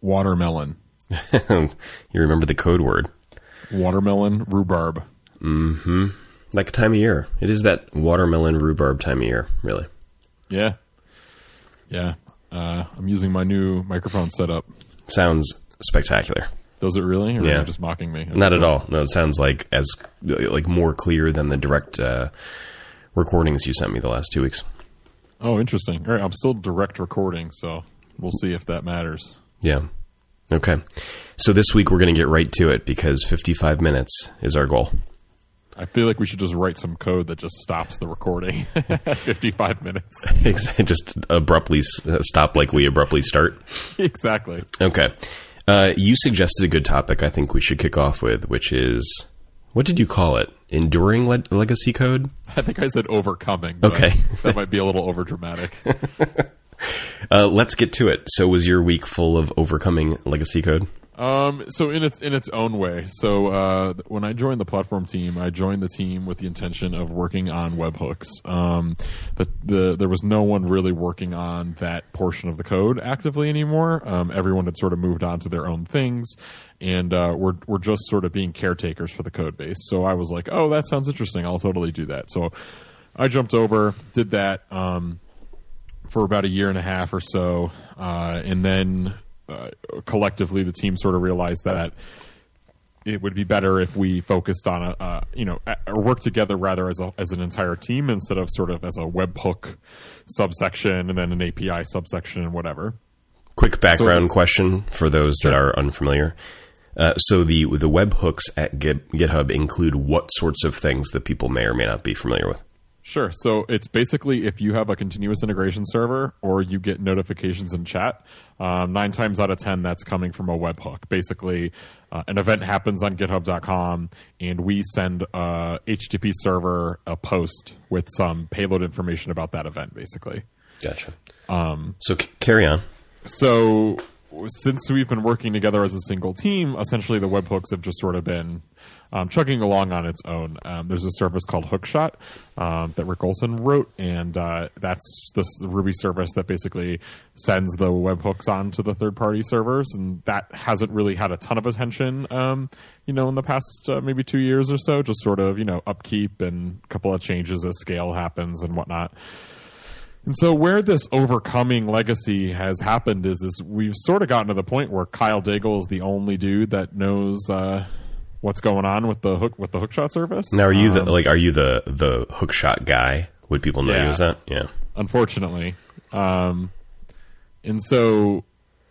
watermelon. you remember the code word. Watermelon rhubarb. Mm-hmm. Like time of year. It is that watermelon rhubarb time of year, really. Yeah. Yeah. Uh, I'm using my new microphone setup. Sounds spectacular. Does it really? Or Yeah. Are you just mocking me? Not at all. No, it sounds like as like more clear than the direct uh, recordings you sent me the last two weeks. Oh, interesting. All right. I'm still direct recording, so we'll see if that matters. Yeah. Okay. So this week we're going to get right to it because 55 minutes is our goal. I feel like we should just write some code that just stops the recording. 55 minutes. Just abruptly uh, stop like we abruptly start. exactly. Okay. Uh, you suggested a good topic I think we should kick off with, which is what did you call it? Enduring le- legacy code? I think I said overcoming. Okay. that might be a little overdramatic. Uh, let's get to it. So, was your week full of overcoming legacy code? Um, so in its in its own way. So uh, when I joined the platform team, I joined the team with the intention of working on webhooks. Um, the, the there was no one really working on that portion of the code actively anymore. Um, everyone had sort of moved on to their own things, and uh, we're we're just sort of being caretakers for the code base. So I was like, oh, that sounds interesting. I'll totally do that. So I jumped over, did that. Um, for about a year and a half or so, uh, and then uh, collectively the team sort of realized that it would be better if we focused on a, uh, you know, or work together rather as a, as an entire team instead of sort of as a webhook subsection and then an API subsection and whatever. Quick background it's- question for those that are unfamiliar. Uh, so the the webhooks at Git, GitHub include what sorts of things that people may or may not be familiar with? Sure. So it's basically if you have a continuous integration server or you get notifications in chat, um, nine times out of 10, that's coming from a webhook. Basically, uh, an event happens on github.com and we send a HTTP server a post with some payload information about that event, basically. Gotcha. Um, so c- carry on. So since we've been working together as a single team, essentially the webhooks have just sort of been um, chugging along on its own. Um, there's a service called Hookshot um, that Rick Olson wrote, and uh, that's this Ruby service that basically sends the webhooks onto the third-party servers, and that hasn't really had a ton of attention, um, you know, in the past uh, maybe two years or so. Just sort of you know upkeep and a couple of changes as scale happens and whatnot. And so where this overcoming legacy has happened is is we've sort of gotten to the point where Kyle Daigle is the only dude that knows uh, what's going on with the hook with the hookshot service. Now, are you the Um, like are you the the hookshot guy? Would people know you as that? Yeah. unfortunately. Um, and so,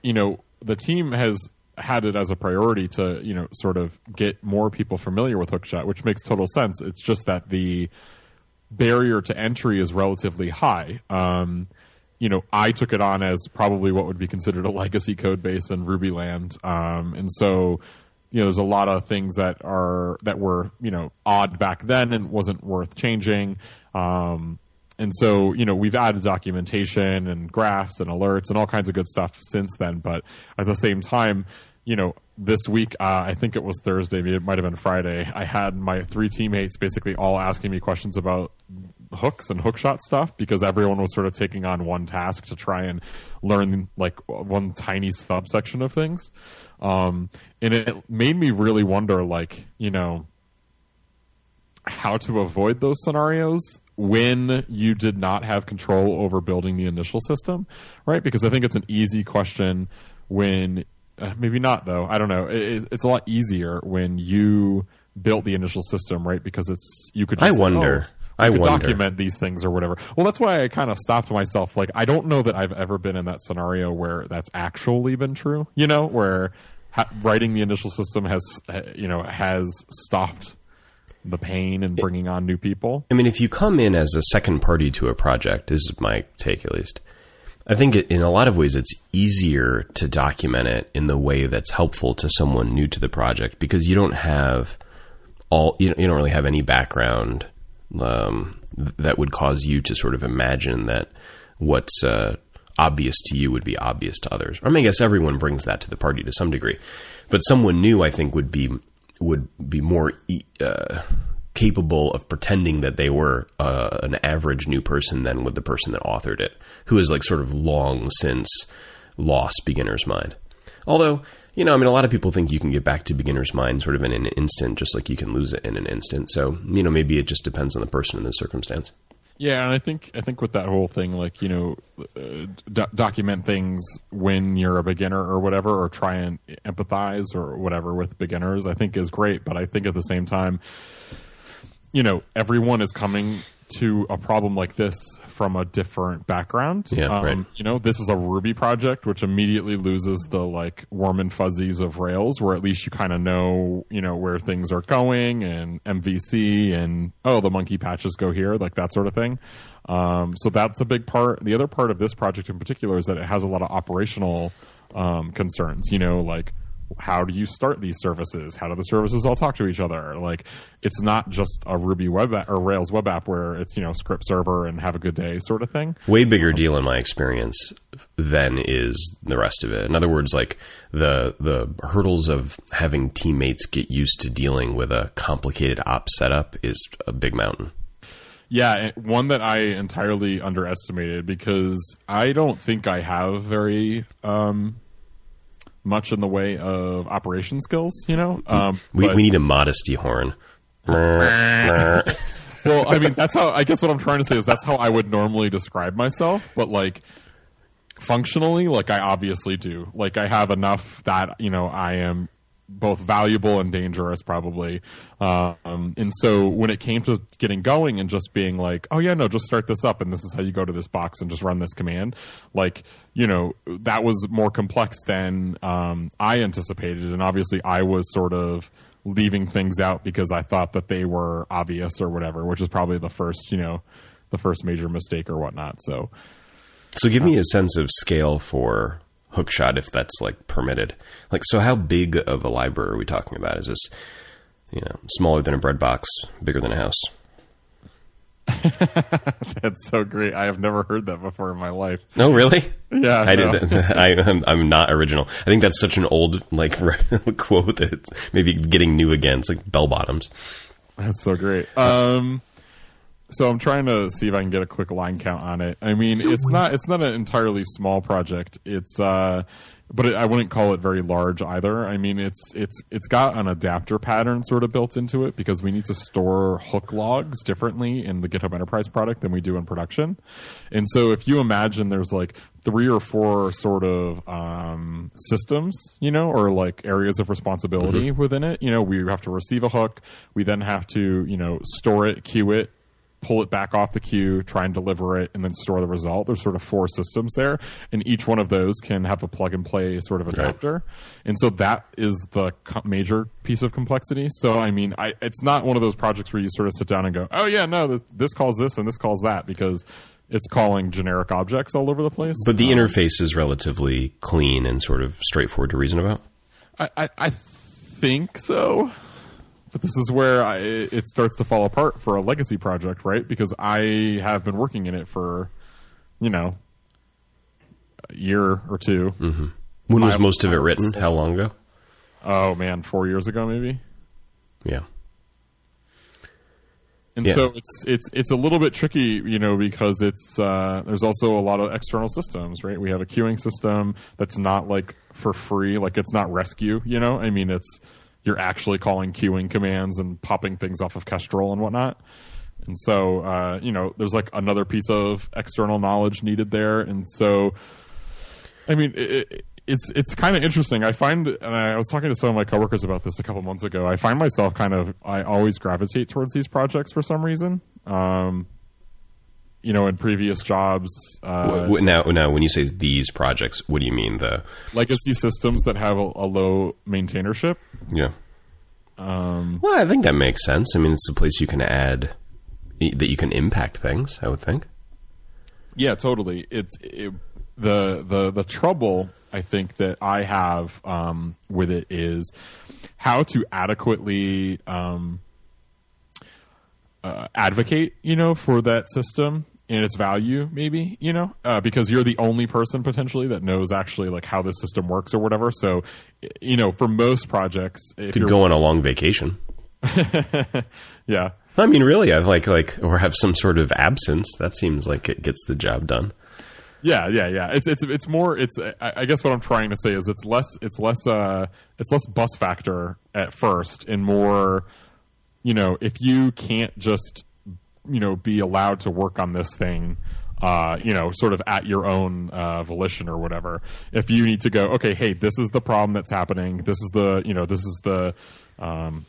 you know, the team has had it as a priority to, you know, sort of get more people familiar with Hookshot, which makes total sense. It's just that the barrier to entry is relatively high. Um, you know, I took it on as probably what would be considered a legacy code base in Ruby land. Um, and so, you know, there's a lot of things that are, that were, you know, odd back then and wasn't worth changing. Um, and so, you know, we've added documentation and graphs and alerts and all kinds of good stuff since then. But at the same time, you know, this week, uh, I think it was Thursday, it might have been Friday, I had my three teammates basically all asking me questions about hooks and hookshot stuff because everyone was sort of taking on one task to try and learn like one tiny subsection of things. Um, and it made me really wonder, like, you know, how to avoid those scenarios when you did not have control over building the initial system, right? Because I think it's an easy question when uh, maybe not though. I don't know. It, it's a lot easier when you built the initial system, right? Because it's you could. I say, wonder. "Oh, I could wonder. document these things or whatever. Well, that's why I kind of stopped myself. Like, I don't know that I've ever been in that scenario where that's actually been true. You know, where ha- writing the initial system has, uh, you know, has stopped the pain and bringing on new people. I mean, if you come in as a second party to a project, this is my take at least. I think in a lot of ways it's easier to document it in the way that's helpful to someone new to the project because you don't have all you, you don't really have any background um, that would cause you to sort of imagine that what's uh, obvious to you would be obvious to others. I mean, I guess everyone brings that to the party to some degree, but someone new, I think, would be would be more uh, capable of pretending that they were uh, an average new person than with the person that authored it, who is like sort of long since lost beginner's mind. Although, you know, I mean, a lot of people think you can get back to beginner's mind sort of in an instant, just like you can lose it in an instant. So, you know, maybe it just depends on the person and the circumstance. Yeah, and I think I think with that whole thing, like you know, uh, do- document things when you're a beginner or whatever, or try and empathize or whatever with beginners. I think is great, but I think at the same time, you know, everyone is coming to a problem like this from a different background. Yeah, um, right. You know, this is a Ruby project, which immediately loses the like warm and fuzzies of Rails, where at least you kind of know, you know, where things are going and MVC and oh, the monkey patches go here, like that sort of thing. Um, so that's a big part. The other part of this project in particular is that it has a lot of operational um, concerns. You know, like how do you start these services? How do the services all talk to each other? Like, it's not just a Ruby web app or Rails web app where it's you know script server and have a good day sort of thing. Way bigger deal in my experience than is the rest of it. In other words, like the the hurdles of having teammates get used to dealing with a complicated op setup is a big mountain. Yeah, one that I entirely underestimated because I don't think I have very um, much in the way of operation skills. You know, um, We, but- we need a modesty horn. well, I mean, that's how I guess what I'm trying to say is that's how I would normally describe myself, but like functionally, like I obviously do. Like I have enough that, you know, I am both valuable and dangerous probably. Um, and so when it came to getting going and just being like, oh yeah, no, just start this up and this is how you go to this box and just run this command. Like, you know, that was more complex than, um, I anticipated. And obviously I was sort of, leaving things out because I thought that they were obvious or whatever, which is probably the first, you know, the first major mistake or whatnot. So, So give me a sense of scale for Hookshot if that's like permitted. Like, so how big of a library are we talking about? Is this, you know, smaller than a bread box, bigger than a house? that's so great. I have never heard that before in my life. No, really? Yeah, I no. did. I, I'm, I'm not original. I think that's such an old like quote that it's maybe getting new again. It's like bell bottoms. That's so great. Um, so I'm trying to see if I can get a quick line count on it. I mean, it's not it's not an entirely small project. It's uh, but it, I wouldn't call it very large either. I mean, it's it's it's got an adapter pattern sort of built into it because we need to store hook logs differently in the GitHub Enterprise product than we do in production. And so if you imagine there's like three or four sort of um, systems, you know, or like areas of responsibility within it. You know, we have to receive a hook. We then have to, you know, store it, queue it, pull it back off the queue, try and deliver it, and then store the result. There's sort of four systems there, and each one of those can have a plug and play sort of adapter. And so that is the major piece of complexity. So I mean, I, it's not one of those projects where you sort of sit down and go, "Oh yeah, no, this, this calls this and this calls that," because it's calling generic objects all over the place. But the Um, interface is relatively clean and sort of straightforward to reason about. I, I, I think so. But this is where I, it starts to fall apart for a legacy project, right? Because I have been working in it for, you know, a year or 2 When was My- most of it written? How long ago? Oh man, four years ago maybe. Yeah. And Yeah. so it's it's it's a little bit tricky, you know, because it's uh, there's also a lot of external systems, right? We have a queuing system that's not like for free, like it's not Resque, you know. I mean, it's you're actually calling queuing commands and popping things off of Kestrel and whatnot. And so, uh, you know, there's like another piece of external knowledge needed there. And so, I mean, it, it, it's it's kind of interesting. I find, and I was talking to some of my coworkers about this a couple months ago. I find myself kind of, I always gravitate towards these projects for some reason. Um, you know, in previous jobs, uh, now, now, when you say these projects, what do you mean? The legacy systems that have a, a low maintainership. yeah. Um, well, I think that makes sense. I mean, it's a place you can add that you can impact things. I would think. Yeah, totally. It's it, the the the trouble I think that I have um, with it is how to adequately um, uh, advocate, you know, for that system and its value, maybe, you know, uh, because you're the only person potentially that knows actually like how the system works or whatever. So, you know, for most projects, if Could you're go on a long vacation. yeah, I mean, really, I've like like or have some sort of absence. That seems like it gets the job done. Yeah, yeah, yeah. It's it's it's more. It's I, I guess what I'm trying to say is it's less it's less uh it's less bus factor at first and more. You know, if you can't just you know be allowed to work on this thing uh, you know, sort of at your own uh, volition or whatever. If you need to go, okay, hey, this is the problem that's happening. This is the, you know, this is the, um,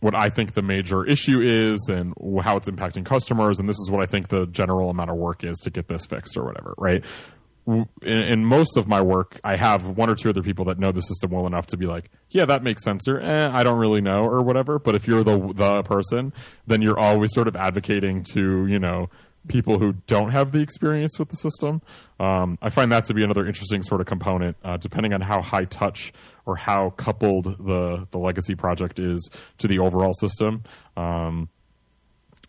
what I think the major issue is and how it's impacting customers, and this is what I think the general amount of work is to get this fixed or whatever, right? In, in most of my work, I have one or two other people that know the system well enough to be like, yeah, that makes sense, or eh, I don't really know, or whatever. But if you're the the person, then you're always sort of advocating to, you know, people who don't have the experience with the system. Um, I find that to be another interesting sort of component, uh, depending on how high touch or how coupled the the legacy project is to the overall system. Um,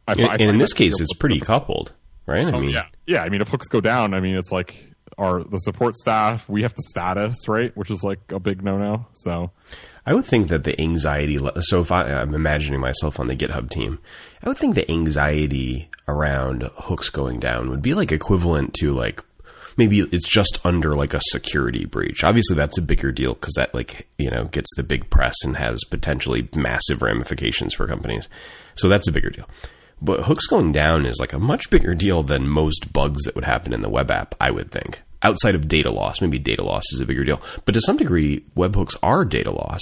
I, and, I in this case, it's pretty coupled, right? I oh, mean, yeah, yeah. I mean, if hooks go down, I mean, it's like our the support staff we have to status right, which is like a big no no. So I would think that the anxiety. So if I, I'm imagining myself on the GitHub team, I would think the anxiety around hooks going down would be like equivalent to like maybe it's just under like a security breach. Obviously, that's a bigger deal because that like you know gets the big press and has potentially massive ramifications for companies. So that's a bigger deal. But hooks going down is like a much bigger deal than most bugs that would happen in the web app. I would think outside of data loss. Maybe data loss is a bigger deal, but to some degree, webhooks are data loss.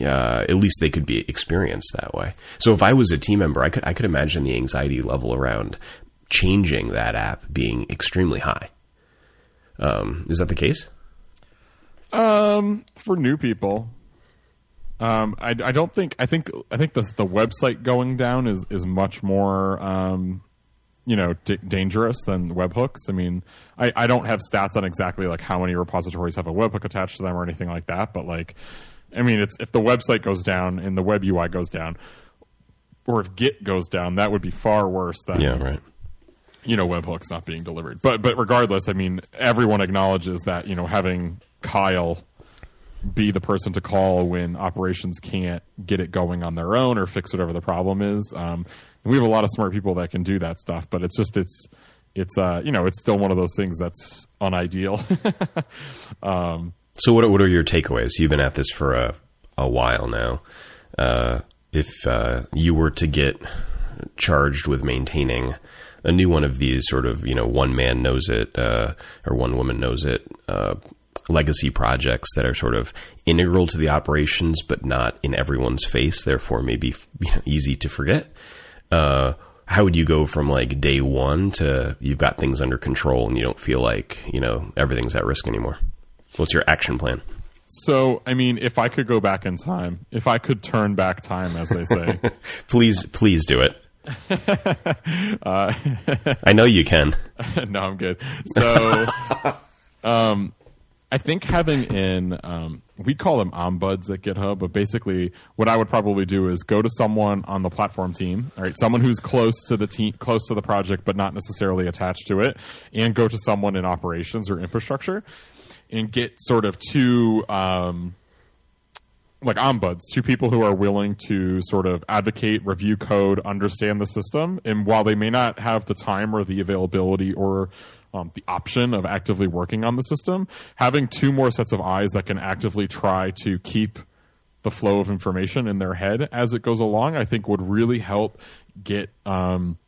Uh, at least they could be experienced that way. So if I was a team member, I could I could imagine the anxiety level around changing that app being extremely high. Um, is that the case? Um, for new people, um, I, I don't think I think I think the the website going down is is much more um, you know d- dangerous than webhooks. I mean, I, I don't have stats on exactly like how many repositories have a webhook attached to them or anything like that, but like, I mean, it's if the website goes down and the web UI goes down, or if Git goes down, that would be far worse than yeah, right. You know, webhooks not being delivered. But but regardless, I mean, everyone acknowledges that you know having Kyle be the person to call when operations can't get it going on their own or fix whatever the problem is. Um, and we have a lot of smart people that can do that stuff, but it's just it's it's uh, you know it's still one of those things that's unideal. um, so what what are your takeaways? You've been at this for a a while now. Uh, if uh, you were to get charged with maintaining a new one of these sort of you know one man knows it uh, or one woman knows it uh, legacy projects that are sort of integral to the operations but not in everyone's face therefore maybe you know, easy to forget uh, how would you go from like day one to you've got things under control and you don't feel like you know everything's at risk anymore? What's your action plan? So, I mean, if I could go back in time, if I could turn back time, as they say, please, please do it. uh, I know you can. no, I'm good. So, um, I think having in um, we call them ombuds at GitHub, but basically what I would probably do is go to someone on the platform team, all right, someone who's close to the team, close to the project, but not necessarily attached to it, and go to someone in operations or infrastructure, and get sort of two. Um, like ombuds, two people who are willing to sort of advocate, review code, understand the system, and while they may not have the time or the availability or um, the option of actively working on the system, having two more sets of eyes that can actively try to keep the flow of information in their head as it goes along, I think would really help get, um,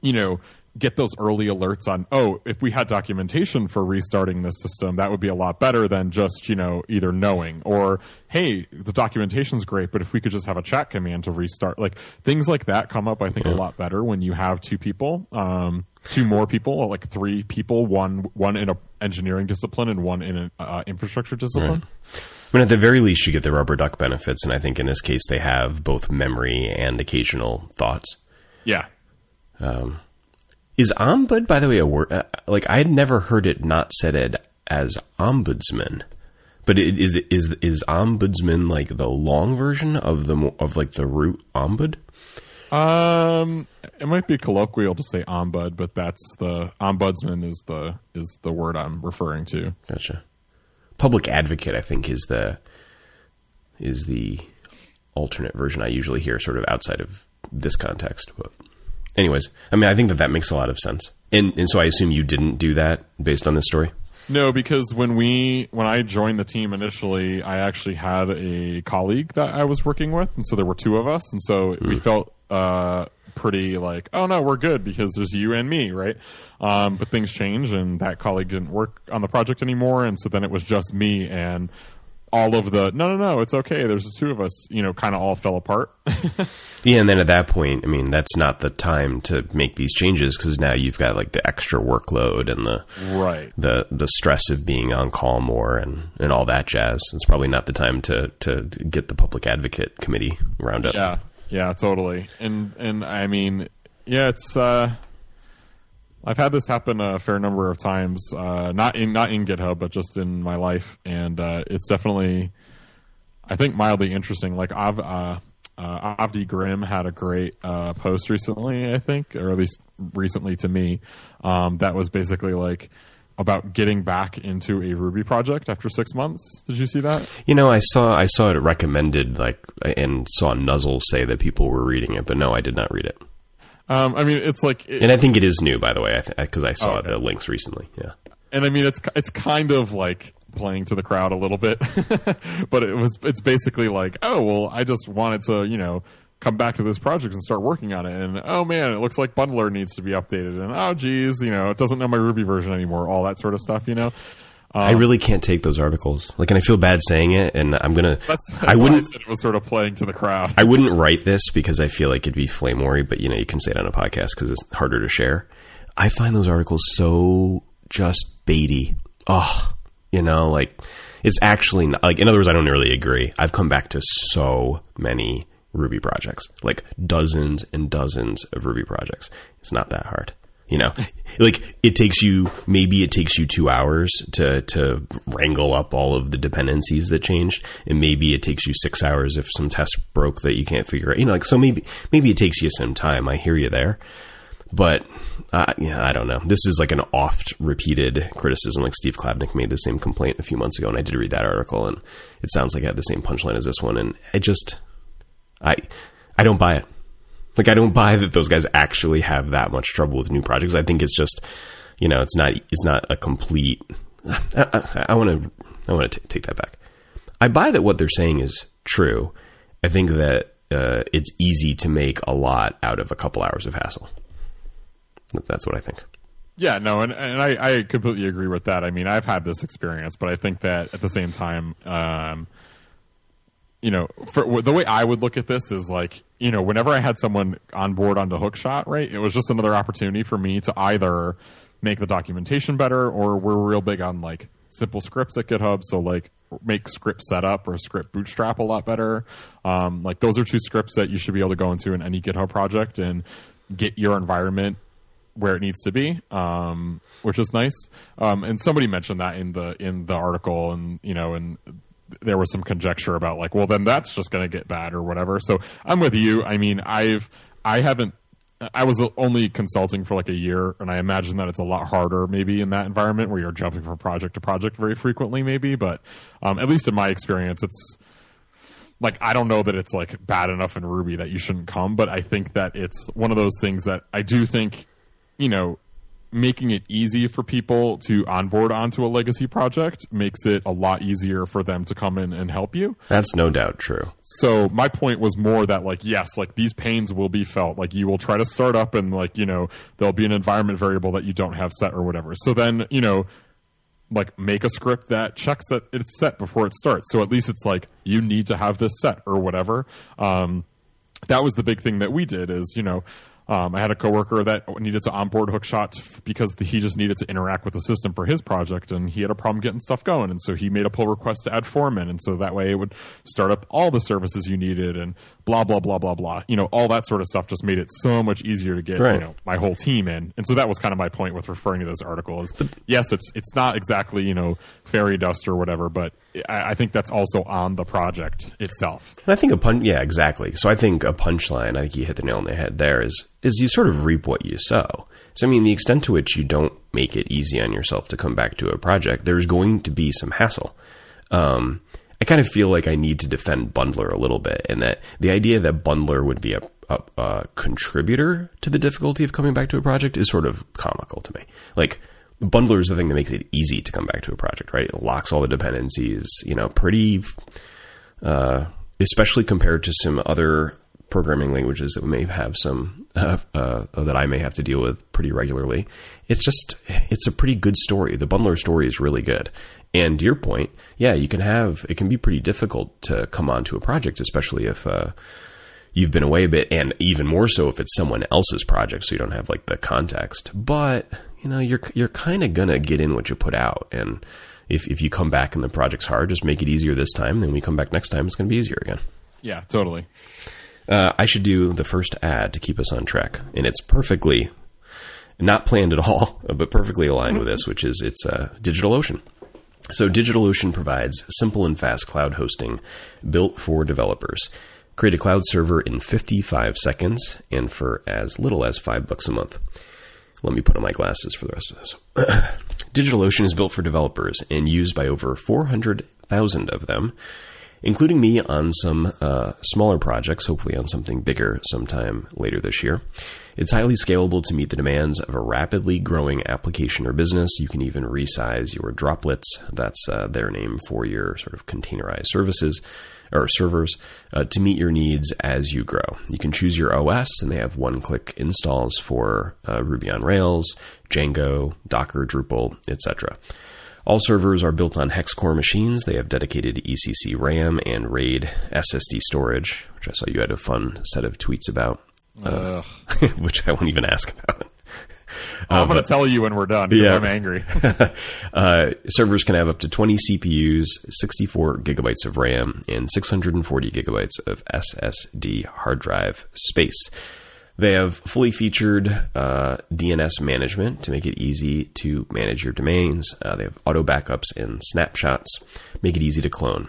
you know, get those early alerts on oh if we had documentation for restarting the system that would be a lot better than just you know either knowing or hey the documentation's great but if we could just have a chat command to restart like things like that come up i think yeah. a lot better when you have two people um, two more people like three people one one in a engineering discipline and one in an uh, infrastructure discipline right. I mean, at the very least, you get the rubber duck benefits, and I think in this case, they have both memory and occasional thoughts. Yeah. Um, is ombud, by the way, a word? Uh, like I had never heard it not said as ombudsman, but it, is is is ombudsman like the long version of the of like the root ombud? Um, it might be colloquial to say ombud, but that's the ombudsman is the is the word I'm referring to. Gotcha. Public advocate, I think, is the is the alternate version I usually hear, sort of outside of this context, but. anyways, I mean, I think that that makes a lot of sense. And, and so I assume you didn't do that based on this story. No, because when we when I joined the team initially, I actually had a colleague that I was working with, and so there were two of us, and so we felt uh, pretty like, oh no, we're good because there's you and me, right? Um, but things change, and that colleague didn't work on the project anymore, and so then it was just me and all of the no no no it's okay. There's the two of us you know kind of all fell apart. Yeah and then at that point i mean that's not the time to make these changes because now you've got like the extra workload and the right. the the stress of being on call more and and all that jazz. It's probably not the time to to get the public advocate committee round up. Yeah yeah totally and and i mean yeah it's uh I've had this happen a fair number of times, uh, not in not in GitHub, but just in my life, and uh, it's definitely, I think, mildly interesting. Like Av, uh, uh Avdi Grimm had a great uh, post recently, I think, or at least recently to me, um, that was basically like about getting back into a Ruby project after six months. Did you see that? You know, I saw I saw it recommended, like, and saw Nuzzle say that people were reading it, but no, I did not read it. Um, I mean, it's like, it, and I think it is new, by the way, because I, I, saw oh, okay. the links recently. Yeah, and I mean, it's it's kind of like playing to the crowd a little bit, but it was it's basically like, oh well, I just wanted to, you know, come back to this project and start working on it, and oh man, it looks like bundler needs to be updated, and oh geez, you know, it doesn't know my Ruby version anymore, all that sort of stuff, you know. Um, I really can't take those articles. Like, and I feel bad saying it, and I'm gonna. That's, that's I wouldn't. I it was sort of playing to the crowd. I wouldn't write this because I feel like it'd be flameworthy, but you know, you can say it on a podcast because it's harder to share. I find those articles so just baity. Oh, you know, like it's actually not, like. In other words, I don't really agree. I've come back to so many Ruby projects, like dozens and dozens of Ruby projects. It's not that hard. You know, like it takes you maybe it takes you two hours to to wrangle up all of the dependencies that changed, and maybe it takes you six hours if some test broke that you can't figure out. You know, like so maybe maybe it takes you some time. I hear you there, but uh, yeah, I don't know. This is like an oft repeated criticism. Like Steve Klabnik made the same complaint a few months ago, and I did read that article, and it sounds like it had the same punchline as this one, and I just I I don't buy it. Like I don't buy that those guys actually have that much trouble with new projects. I think it's just, you know, it's not it's not a complete. I want to I want to take that back. I buy that what they're saying is true. I think that uh, it's easy to make a lot out of a couple hours of hassle. That's what I think. Yeah, no, and, and I, I completely agree with that. I mean, I've had this experience, but I think that at the same time, um, you know, for the way I would look at this is like, you know, whenever I had someone on board onto Hookshot, right, it was just another opportunity for me to either make the documentation better or we're real big on like simple scripts at GitHub. So like make script setup or script bootstrap a lot better. Um, like those are two scripts that you should be able to go into in any GitHub project and get your environment where it needs to be, um, which is nice. Um, and somebody mentioned that in the in the article, and you know, and there was some conjecture about like, well, then that's just going to get bad or whatever. So I'm with you. I mean, I've I haven't. I was only consulting for like a year, and I imagine that it's a lot harder maybe in that environment where you're jumping from project to project very frequently, maybe. But um, at least in my experience, it's like I don't know that it's like bad enough in Ruby that you shouldn't come, but I think that it's one of those things that I do think, you know, making it easy for people to onboard onto a legacy project makes it a lot easier for them to come in and help you. That's no doubt true. So my point was more that like yes, like these pains will be felt. Like you will try to start up and like, you know, there'll be an environment variable that you don't have set or whatever. So then, you know, like make a script that checks that it's set before it starts. So at least it's like you need to have this set or whatever. Um that was the big thing that we did is, you know, um, I had a coworker that needed to onboard Hookshot because he just needed to interact with the system for his project, and he had a problem getting stuff going. And so he made a pull request to add Foreman, and so that way it would start up all the services you needed, and blah blah blah blah blah. You know, all that sort of stuff just made it so much easier to get right. you know my whole team in. And so that was kind of my point with referring to this article. Is yes, it's it's not exactly you know fairy dust or whatever, but I, I think that's also on the project itself. And I think a punch, yeah, exactly. So I think a punchline. I think you hit the nail on the head. There is is you sort of reap what you sow. So I mean, the extent to which you don't make it easy on yourself to come back to a project, there's going to be some hassle. Um, I kind of feel like I need to defend Bundler a little bit, and that the idea that Bundler would be a, a, a contributor to the difficulty of coming back to a project is sort of comical to me. Like bundler is the thing that makes it easy to come back to a project, right? It locks all the dependencies, you know, pretty, uh, especially compared to some other programming languages that may have some uh, uh, that I may have to deal with pretty regularly. It's just it's a pretty good story. The bundler story is really good. And to your point, yeah, you can have it can be pretty difficult to come onto a project, especially if uh, you've been away a bit, and even more so if it's someone else's project, so you don't have like the context. But you know, you're you're kind of gonna get in what you put out, and if if you come back and the project's hard, just make it easier this time. Then when come back next time, it's gonna be easier again. Yeah, totally. Uh, I should do the first ad to keep us on track, and it's perfectly not planned at all, but perfectly aligned with this, which is it's uh, DigitalOcean. So DigitalOcean provides simple and fast cloud hosting built for developers. Create a cloud server in 55 seconds and for as little as 5 bucks a month. Let me put on my glasses for the rest of this. DigitalOcean is built for developers and used by over 400,000 of them, including me on some uh, smaller projects, hopefully on something bigger sometime later this year. It's highly scalable to meet the demands of a rapidly growing application or business. You can even resize your droplets, that's uh, their name for your sort of containerized services or servers uh, to meet your needs as you grow. You can choose your OS, and they have one-click installs for uh, Ruby on Rails, Django, Docker, Drupal, etc. All servers are built on hex core machines. They have dedicated ECC RAM and RAID SSD storage, which I saw you had a fun set of tweets about, uh, which I won't even ask about. I'm going to tell you when we're done because yeah. I'm angry. uh, servers can have up to 20 CPUs, 64 gigabytes of RAM, and 640 gigabytes of SSD hard drive space. They have fully featured uh, DNS management to make it easy to manage your domains. Uh, they have auto backups and snapshots, make it easy to clone.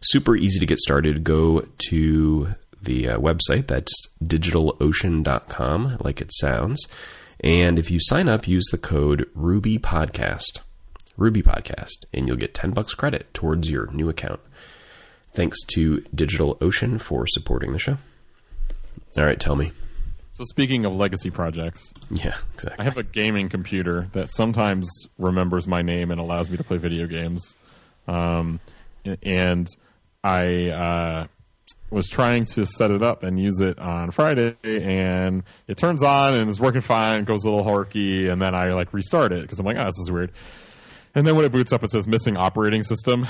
Super easy to get started. Go to the uh, website, that's digitalocean.com, like it sounds. And if you sign up, use the code Ruby Podcast, Ruby Podcast, and you'll get 10 bucks credit towards your new account. Thanks to DigitalOcean for supporting the show. All right, tell me. So speaking of legacy projects, Yeah, exactly. I have a gaming computer that sometimes remembers my name and allows me to play video games. Um, and I uh, was trying to set it up and use it on Friday, and it turns on and it's working fine. Goes a little horky, and then I like restart it because I'm like, oh, this is weird. And then when it boots up, it says missing operating system.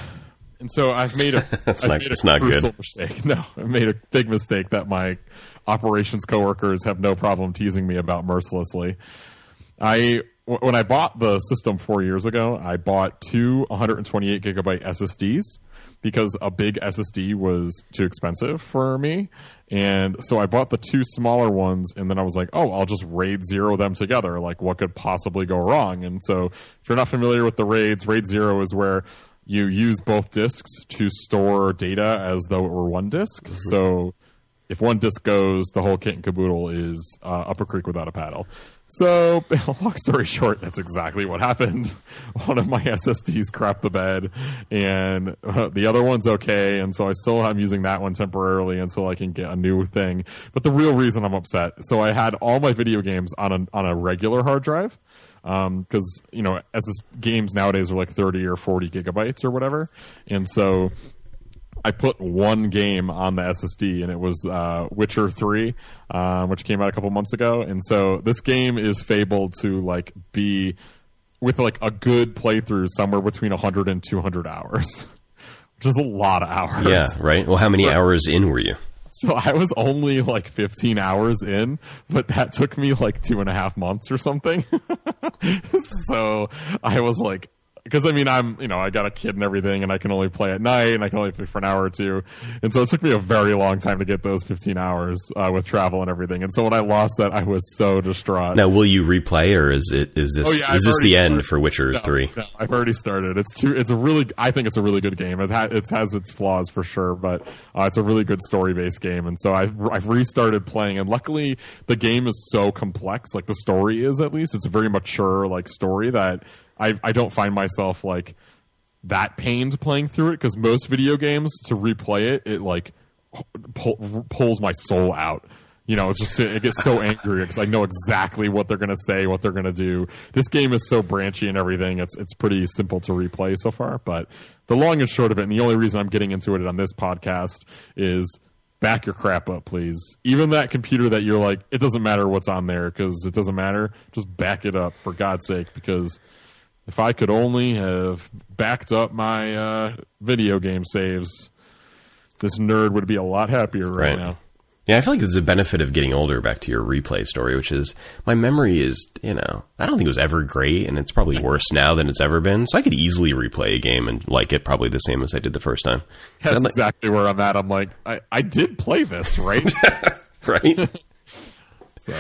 And so I've made a That's I've not- made a not good. mistake. No, I made a big mistake that my operations coworkers have no problem teasing me about mercilessly. I when I bought the system four years ago, I bought two 128 gigabyte SSDs because a big SSD was too expensive for me, and so I bought the two smaller ones, and then I was like, oh, I'll just RAID zero them together. Like, what could possibly go wrong? And so, if you're not familiar with the RAIDs, RAID zero is where you use both disks to store data as though it were one disk. Mm-hmm. So if one disc goes, the whole kit and caboodle is uh, up a creek without a paddle. So, long story short, that's exactly what happened. One of my SSDs crapped the bed, and uh, the other one's okay. And so I still am using that one temporarily until I can get a new thing. But the real reason I'm upset, so I had all my video games on a on a regular hard drive because you know as games nowadays are like 30 or 40 gigabytes or whatever, and so I put one game on the SSD, and it was uh, Witcher Three, uh, which came out a couple months ago. And so this game is fabled to like be with like a good playthrough somewhere between 100 and 200 hours, which is a lot of hours. Yeah, right. Well, how many hours in were you? So I was only like 15 hours in, but that took me like two and a half months or something. so I was like, because I mean, I'm, you know, I got a kid and everything, and I can only play at night, and I can only play for an hour or two. And so it took me a very long time to get those 15 hours uh, with travel and everything. And so when I lost that, I was so distraught. Now, will you replay, or is it is this Oh, yeah, is I've this the already end for Witcher No, Three? no, I've already started. It's too. It's a really. I think it's a really good game. It, ha, it has its flaws for sure, but uh, it's a really good story based game. And so I've I've restarted playing, and luckily the game is so complex. Like the story is at least. It's a very mature like story that I I don't find myself like that pained playing through it because most video games to replay it it like pull, pulls my soul out You know, it's just it gets so angry because I know exactly what they're going to say, what they're going to do. This game is so branchy and everything. It's it's pretty simple to replay so far. But the long and short of it, and the only reason I'm getting into it on this podcast is back your crap up, please. Even that computer that you're like, it doesn't matter what's on there because it doesn't matter. Just back it up for God's sake. Because if I could only have backed up my uh, video game saves, this nerd would be a lot happier right, Right. now. Yeah, I feel like there's a benefit of getting older back to your replay story, which is my memory is, you know, I don't think it was ever great and it's probably worse now than it's ever been. So I could easily replay a game and like it probably the same as I did the first time. That's like- exactly where I'm at. I'm like, I, I did play this, right? right? so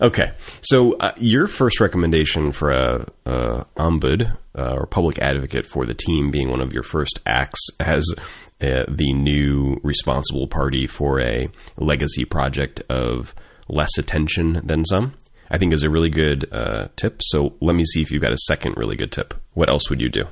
Okay, so uh, your first recommendation for a, a ombud uh, or public advocate for the team being one of your first acts as uh, the new responsible party for a legacy project of less attention than some, I think is a really good uh, tip. So let me see if you've got a second really good tip. What else would you do?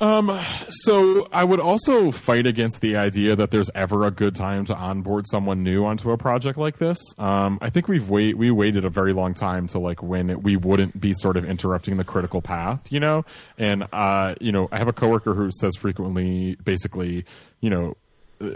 So I would also fight against the idea that there's ever a good time to onboard someone new onto a project like this. Um, I think we've wait we waited a very long time to like when it, we wouldn't be sort of interrupting the critical path, you know. And uh, you know, I have a coworker who says frequently, basically, you know. uh,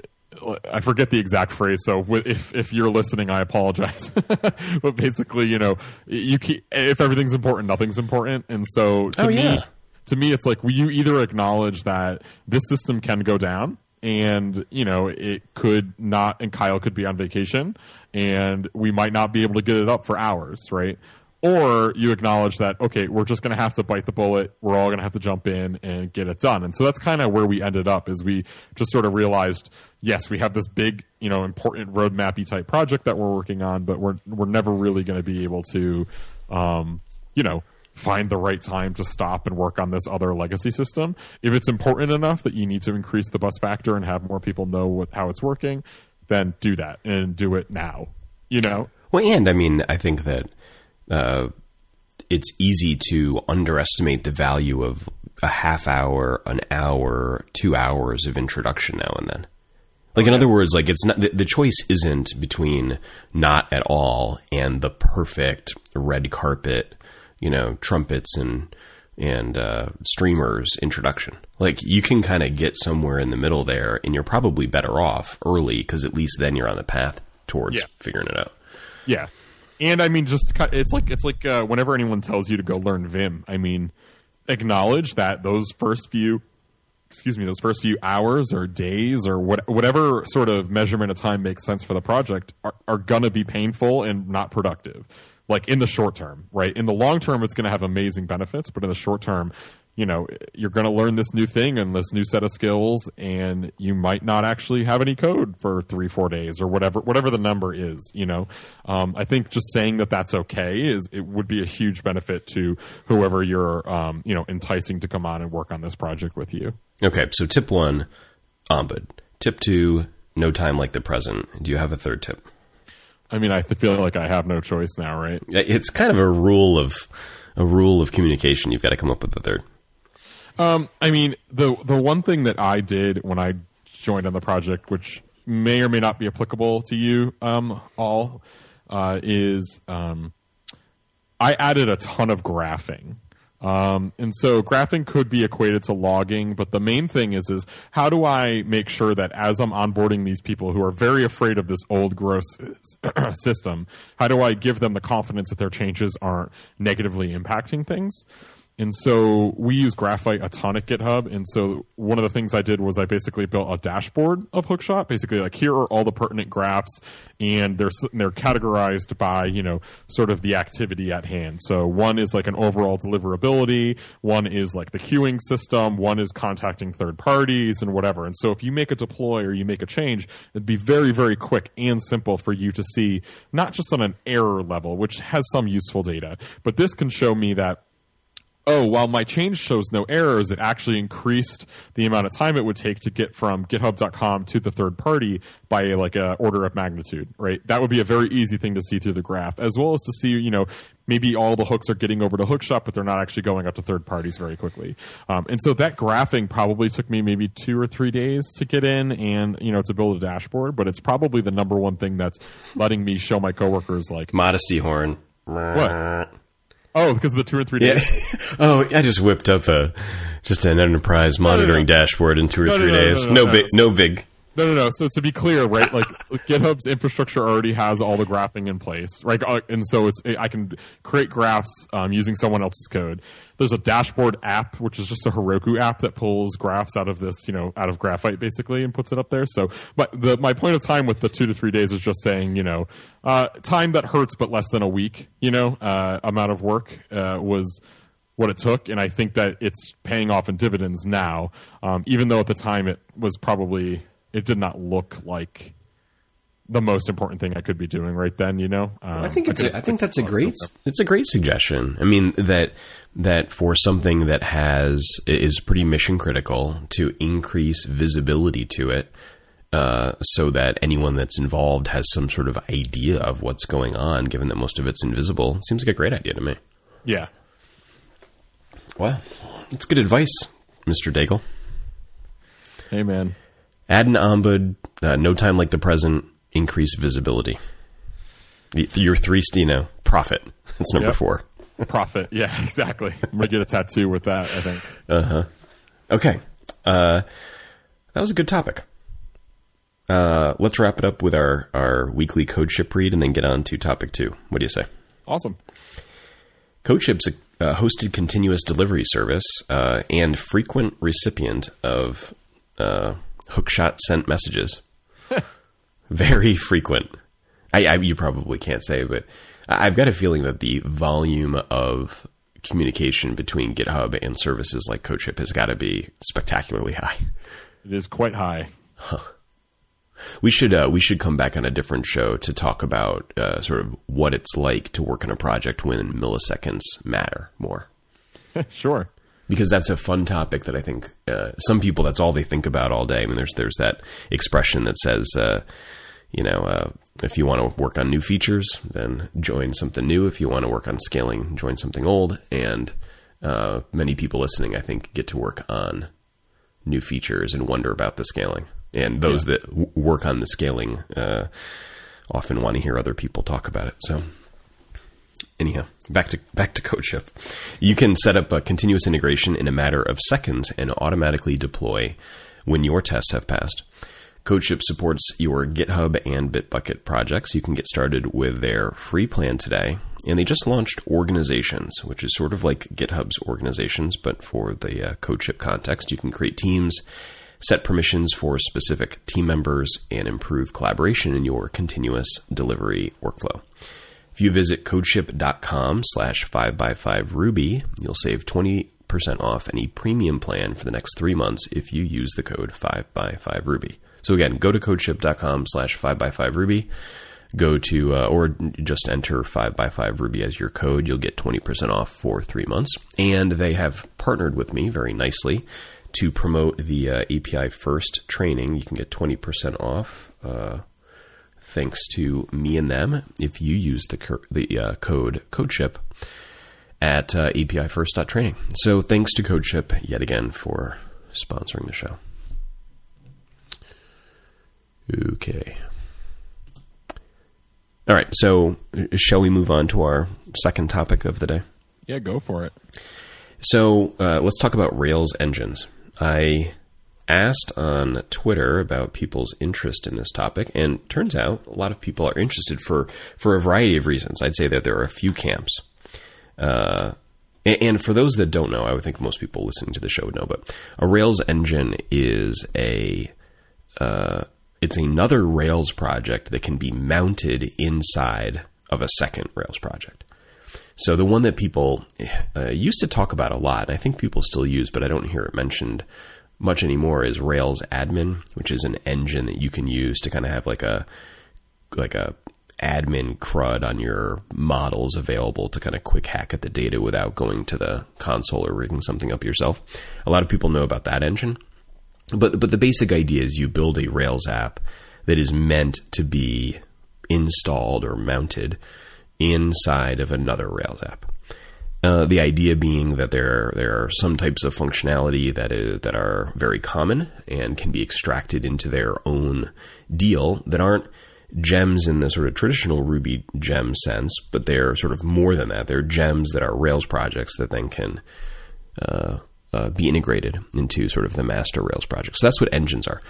I forget the exact phrase, so if if you're listening, I apologize. but basically, you know, you keep, if everything's important, nothing's important, and so to Oh, me, yeah. To me it's like you either acknowledge that this system can go down and you know it could not and kyle could be on vacation and we might not be able to get it up for hours right? Or you acknowledge that okay we're just going to have to bite the bullet we're all going to have to jump in and get it done. And so that's kind of where we ended up is we just sort of realized yes we have this big you know important roadmappy type project that we're working on but we're we're never really going to be able to um, you know find the right time to stop and work on this other legacy system. If it's important enough that you need to increase the bus factor and have more people know what, how it's working, then do that and do it now. You know, Well, and I mean, I think that uh, it's easy to underestimate the value of a half hour, an hour, two hours of introduction now and then. Like in other words, like it's not the, the choice isn't between not at all and the perfect red carpet, you know, trumpets and and uh, streamers introduction. Like you can kind of get somewhere in the middle there, and you're probably better off early because at least then you're on the path towards Yeah. figuring it out. Yeah, and I mean, just cut- it's like it's like uh, whenever anyone tells you to go learn Vim, I mean, acknowledge that those first few, excuse me, those first few hours or days or what, whatever sort of measurement of time makes sense for the project are, are gonna be painful and not productive. Like in the short term, right? In the long term, it's going to have amazing benefits, but in the short term, you know, you're going to learn this new thing and this new set of skills, and you might not actually have any code for three, four days or whatever, whatever the number is. You know, um, I think just saying that that's okay is it would be a huge benefit to whoever you're, um, you know, enticing to come on and work on this project with you. Okay, so tip one, ombud. Tip two, no time like the present. Do you have a third tip? I mean, I feel like I have no choice now, right? It's kind of a rule of a rule of communication. You've got to come up with a third. Um, I mean, the the one thing that I did when I joined on the project, which may or may not be applicable to you um, all, uh, is um, I added a ton of graphing. Um, and so graphing could be equated to logging, but the main thing is is how do I make sure that as I'm onboarding these people who are very afraid of this old gross system, how do I give them the confidence that their changes aren't negatively impacting things? And so we use Graphite a ton at GitHub. And so one of the things I did was I basically built a dashboard of Hookshot. Basically, like here are all the pertinent graphs, and they're they're categorized by you know sort of the activity at hand. So one is like an overall deliverability, one is like the queuing system, one is contacting third parties and whatever. And so if you make a deploy or you make a change, it'd be very very quick and simple for you to see not just on an error level, which has some useful data, but this can show me that oh, while my change shows no errors, it actually increased the amount of time it would take to get from github.com to the third party by like a order of magnitude, right? That would be a very easy thing to see through the graph, as well as to see, you know, maybe all the hooks are getting over to Hookshot, but they're not actually going up to third parties very quickly. Um, and so that graphing probably took me maybe two or three days to get in and, you know, to build a dashboard, but it's probably the number one thing that's letting me show my coworkers like, Modesty horn. What? Oh, because of the two or three days. Yeah. oh, I just whipped up a just an enterprise monitoring no. dashboard in two or No, no, three no, no, days. no, No, no. big, no big. No, no, no. So to be clear, right? Like GitHub's infrastructure already has all the graphing in place, right? Uh, And so it's I can create graphs um, using someone else's code. There's a dashboard app, which is just a Heroku app that pulls graphs out of this, you know, out of Graphite basically, and puts it up there. So, but the my point of time with the two to three days is just saying, you know, uh, time that hurts, but less than a week, you know, uh, amount of work uh, was what it took, and I think that it's paying off in dividends now. Um, even though at the time it was probably it did not look like the most important thing I could be doing right then. You know, um, I think it's. could've A, I think that's a great. It's a great suggestion. I mean that that for something that has is pretty mission critical to increase visibility to it, uh, so that anyone that's involved has some sort of idea of what's going on. Given that most of it's invisible, seems like a great idea to me. Yeah, Wow, that's good advice, Mister Daigle. hey man, Add an ombud. Uh, no time like the present. Increase visibility. Your three, you know, profit. That's number Yep. four. profit. Yeah, exactly. I'm gonna get a tattoo with that. I think. Uh huh. Okay. Uh, that was a good topic. Uh, let's wrap it up with our, our weekly CodeShip read and then get on to topic two. What do you say? Awesome. CodeShip's a uh, hosted continuous delivery service uh, and frequent recipient of uh, hookshot sent messages. Very frequent. I, I, you probably can't say, but I've got a feeling that the volume of communication between GitHub and services like CodeShip has got to be spectacularly high. It is quite high. We should uh, we should come back on a different show to talk about uh, sort of what it's like to work on a project when milliseconds matter more. sure. Because that's a fun topic that I think uh, some people that's all they think about all day. I mean, there's there's that expression that says, uh, you know, uh, if you want to work on new features, then join something new. If you want to work on scaling, join something old. And uh, many people listening, I think, get to work on new features and wonder about the scaling. And those that w- work on the scaling uh, often want to hear other people talk about it. So anyhow, back to back to CodeShip. You can set up a continuous integration in a matter of seconds and automatically deploy when your tests have passed. CodeShip supports your GitHub and Bitbucket projects. You can get started with their free plan today. And they just launched Organizations, which is sort of like GitHub's Organizations, but for the uh, CodeShip context. You can create teams, set permissions for specific team members, and improve collaboration in your continuous delivery workflow. If you visit codeship.com slash 5x5ruby, you'll save 20% off any premium plan for the next three months if you use the code 5x5ruby. So again, go to codeship.com slash 5x5ruby, go to, uh, or just enter 5x5ruby as your code. You'll get 20% off for three months. And they have partnered with me very nicely to promote the uh, API first training. You can get 20% off. Uh, thanks to me and them if you use the co- the uh, code CodeShip at uh, APIFirst.training. So thanks to CodeShip yet again for sponsoring the show. Okay. All right. So uh, shall we move on to our second topic of the day? Yeah, go for it. So uh, let's talk about Rails engines. I asked on Twitter about people's interest in this topic, and turns out a lot of people are interested for for a variety of reasons. I'd say that there are a few camps. Uh, and, for those that don't know, I would think most people listening to the show would know, but a Rails engine is a uh, it's another Rails project that can be mounted inside of a second Rails project. So the one that people uh, used to talk about a lot, I think people still use, but I don't hear it mentioned much anymore, is Rails Admin, which is an engine that you can use to kind of have like a like a admin crud on your models available to kind of quick hack at the data without going to the console or rigging something up yourself. A lot of people know about that engine. But but the basic idea is you build a Rails app that is meant to be installed or mounted inside of another Rails app. Uh, the idea being that there there are some types of functionality that is that are very common and can be extracted into their own deal that aren't gems in the sort of traditional Ruby gem sense, but they're sort of more than that. They're gems that are Rails projects that then can uh, uh, be integrated into sort of the master Rails project. So that's what engines are.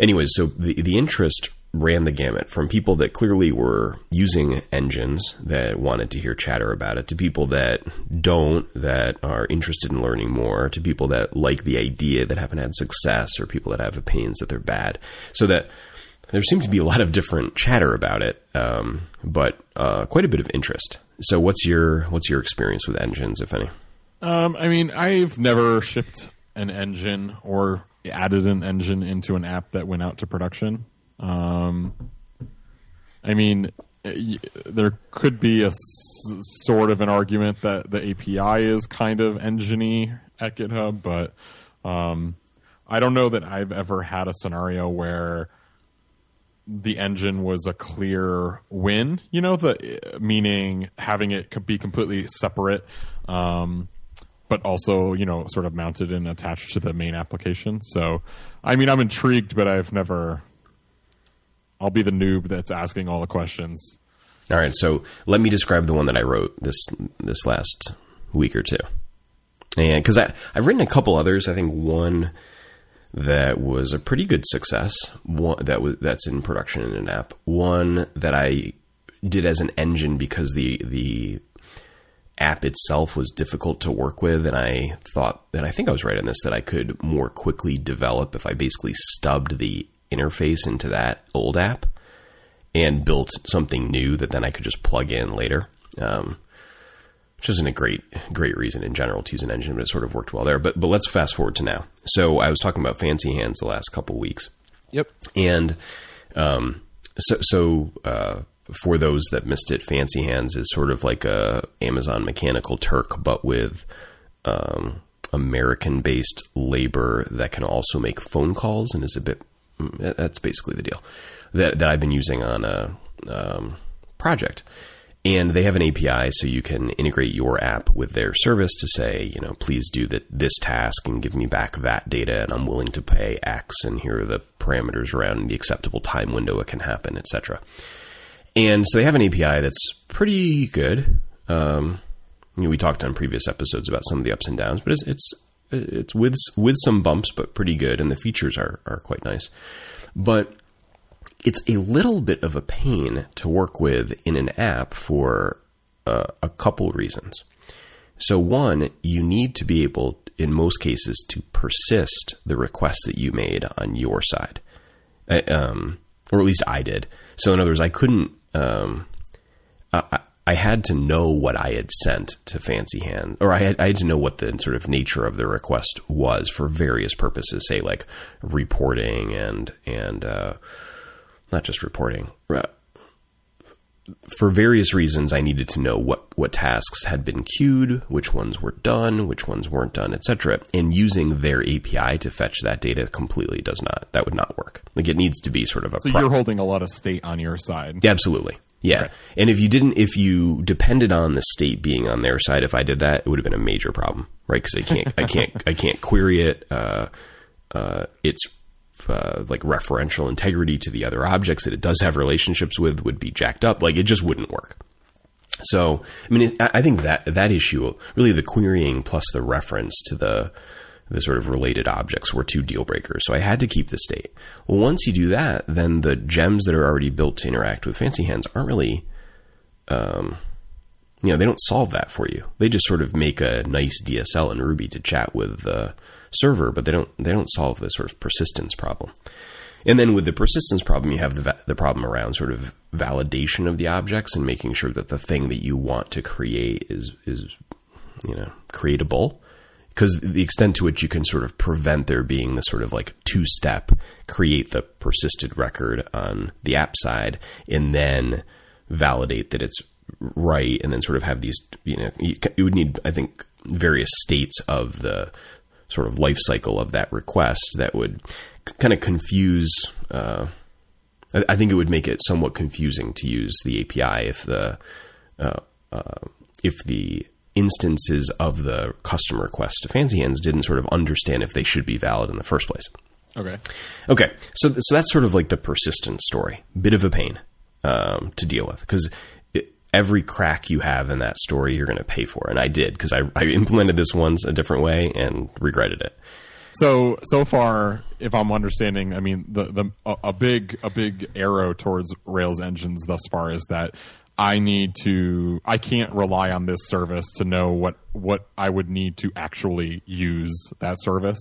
Anyways, so the the interest ran the gamut from people that clearly were using engines that wanted to hear chatter about it to people that don't that are interested in learning more to people that like the idea that haven't had success or people that have opinions that they're bad so that there seemed to be a lot of different chatter about it, um, but uh, quite a bit of interest. So, what's your what's your experience with engines, if any? Um, I mean, I've never shipped an engine or added an engine into an app that went out to production. Um, I mean, there could be a s- sort of an argument that the API is kind of engine at GitHub, but um, I don't know that I've ever had a scenario where the engine was a clear win. You know, the meaning having it be completely separate, um, but also you know sort of mounted and attached to the main application. So, I mean, I'm intrigued, but I've never. I'll be the noob that's asking all the questions. All right, so let me describe the one that I wrote this this last week or two, and because I I've written a couple others. I think one that was a pretty good success. One that was that's in production in an app. One that I did as an engine because the the app itself was difficult to work with, and I thought, and I think I was right on this that I could more quickly develop if I basically stubbed the interface into that old app and built something new that then I could just plug in later. Um, which isn't a great great reason in general to use an engine, but it sort of worked well there. But but let's fast forward to now. So I was talking about Fancy Hands the last couple weeks. Yep. And um, so so uh, for those that missed it, Fancy Hands is sort of like a Amazon Mechanical Turk, but with um, American based labor that can also make phone calls and is a bit. That's basically the deal that that I've been using on a um, project and they have an API so you can integrate your app with their service to say, you know, please do that this task and give me back that data, and I'm willing to pay X, and here are the parameters around the acceptable time window it can happen, etc. And so they have an API that's pretty good. Um, you know, we talked on previous episodes about some of the ups and downs, but it's it's it's with with some bumps, but pretty good, and the features are are quite nice. But it's a little bit of a pain to work with in an app for uh, a couple reasons. So, one, you need to be able, in most cases, to persist the request that you made on your side, I, um, or at least I did. So, in other words, I couldn't. Um, I, I, had to know what I had sent to Fancy Hand, or I had, I had to know what the sort of nature of the request was for various purposes, say like reporting and and uh, not just reporting. For various reasons, I needed to know what, what tasks had been queued, which ones were done, which ones weren't done, etc. And using their API to fetch that data completely does not. That would not work. Like it needs to be sort of a. So pro- you're holding a lot of state on your side. Absolutely. Yeah. Right. And if you didn't, if you depended on the state being on their side, if I did that, it would have been a major problem, right? Because I can't, I can't, I can't query it. Uh, uh, it's uh, like referential integrity to the other objects that it does have relationships with would be jacked up. Like it just wouldn't work. So, I mean, I think that that issue, really, the querying plus the reference to the the sort of related objects were two deal breakers. So I had to keep the state. Well, once you do that, then the gems that are already built to interact with Fancy Hands aren't really, um, you know, they don't solve that for you. They just sort of make a nice DSL in Ruby to chat with the server, but they don't they don't solve the sort of persistence problem. And then with the persistence problem, you have the the problem around sort of validation of the objects and making sure that the thing that you want to create is is you know creatable. Because the extent to which you can sort of prevent there being the sort of like two step create the persisted record on the app side and then validate that it's right, and then sort of have these. You know, you, you would need, I think, various states of the sort of life cycle of that request that would kind of confuse. Uh, I, I think it would make it somewhat confusing to use the API if the uh, uh, if the instances of the custom request to Fancy Hands didn't sort of understand if they should be valid in the first place. Okay. Okay, so so that's sort of like the persistent story. Bit of a pain um, to deal with because every crack you have in that story, you're going to pay for, and I did because I, I implemented this once a different way and regretted it. So so far, if I'm understanding, I mean the the a, a big a big arrow towards Rails engines thus far is that I need to I can't rely on this service to know what what I would need to actually use that service.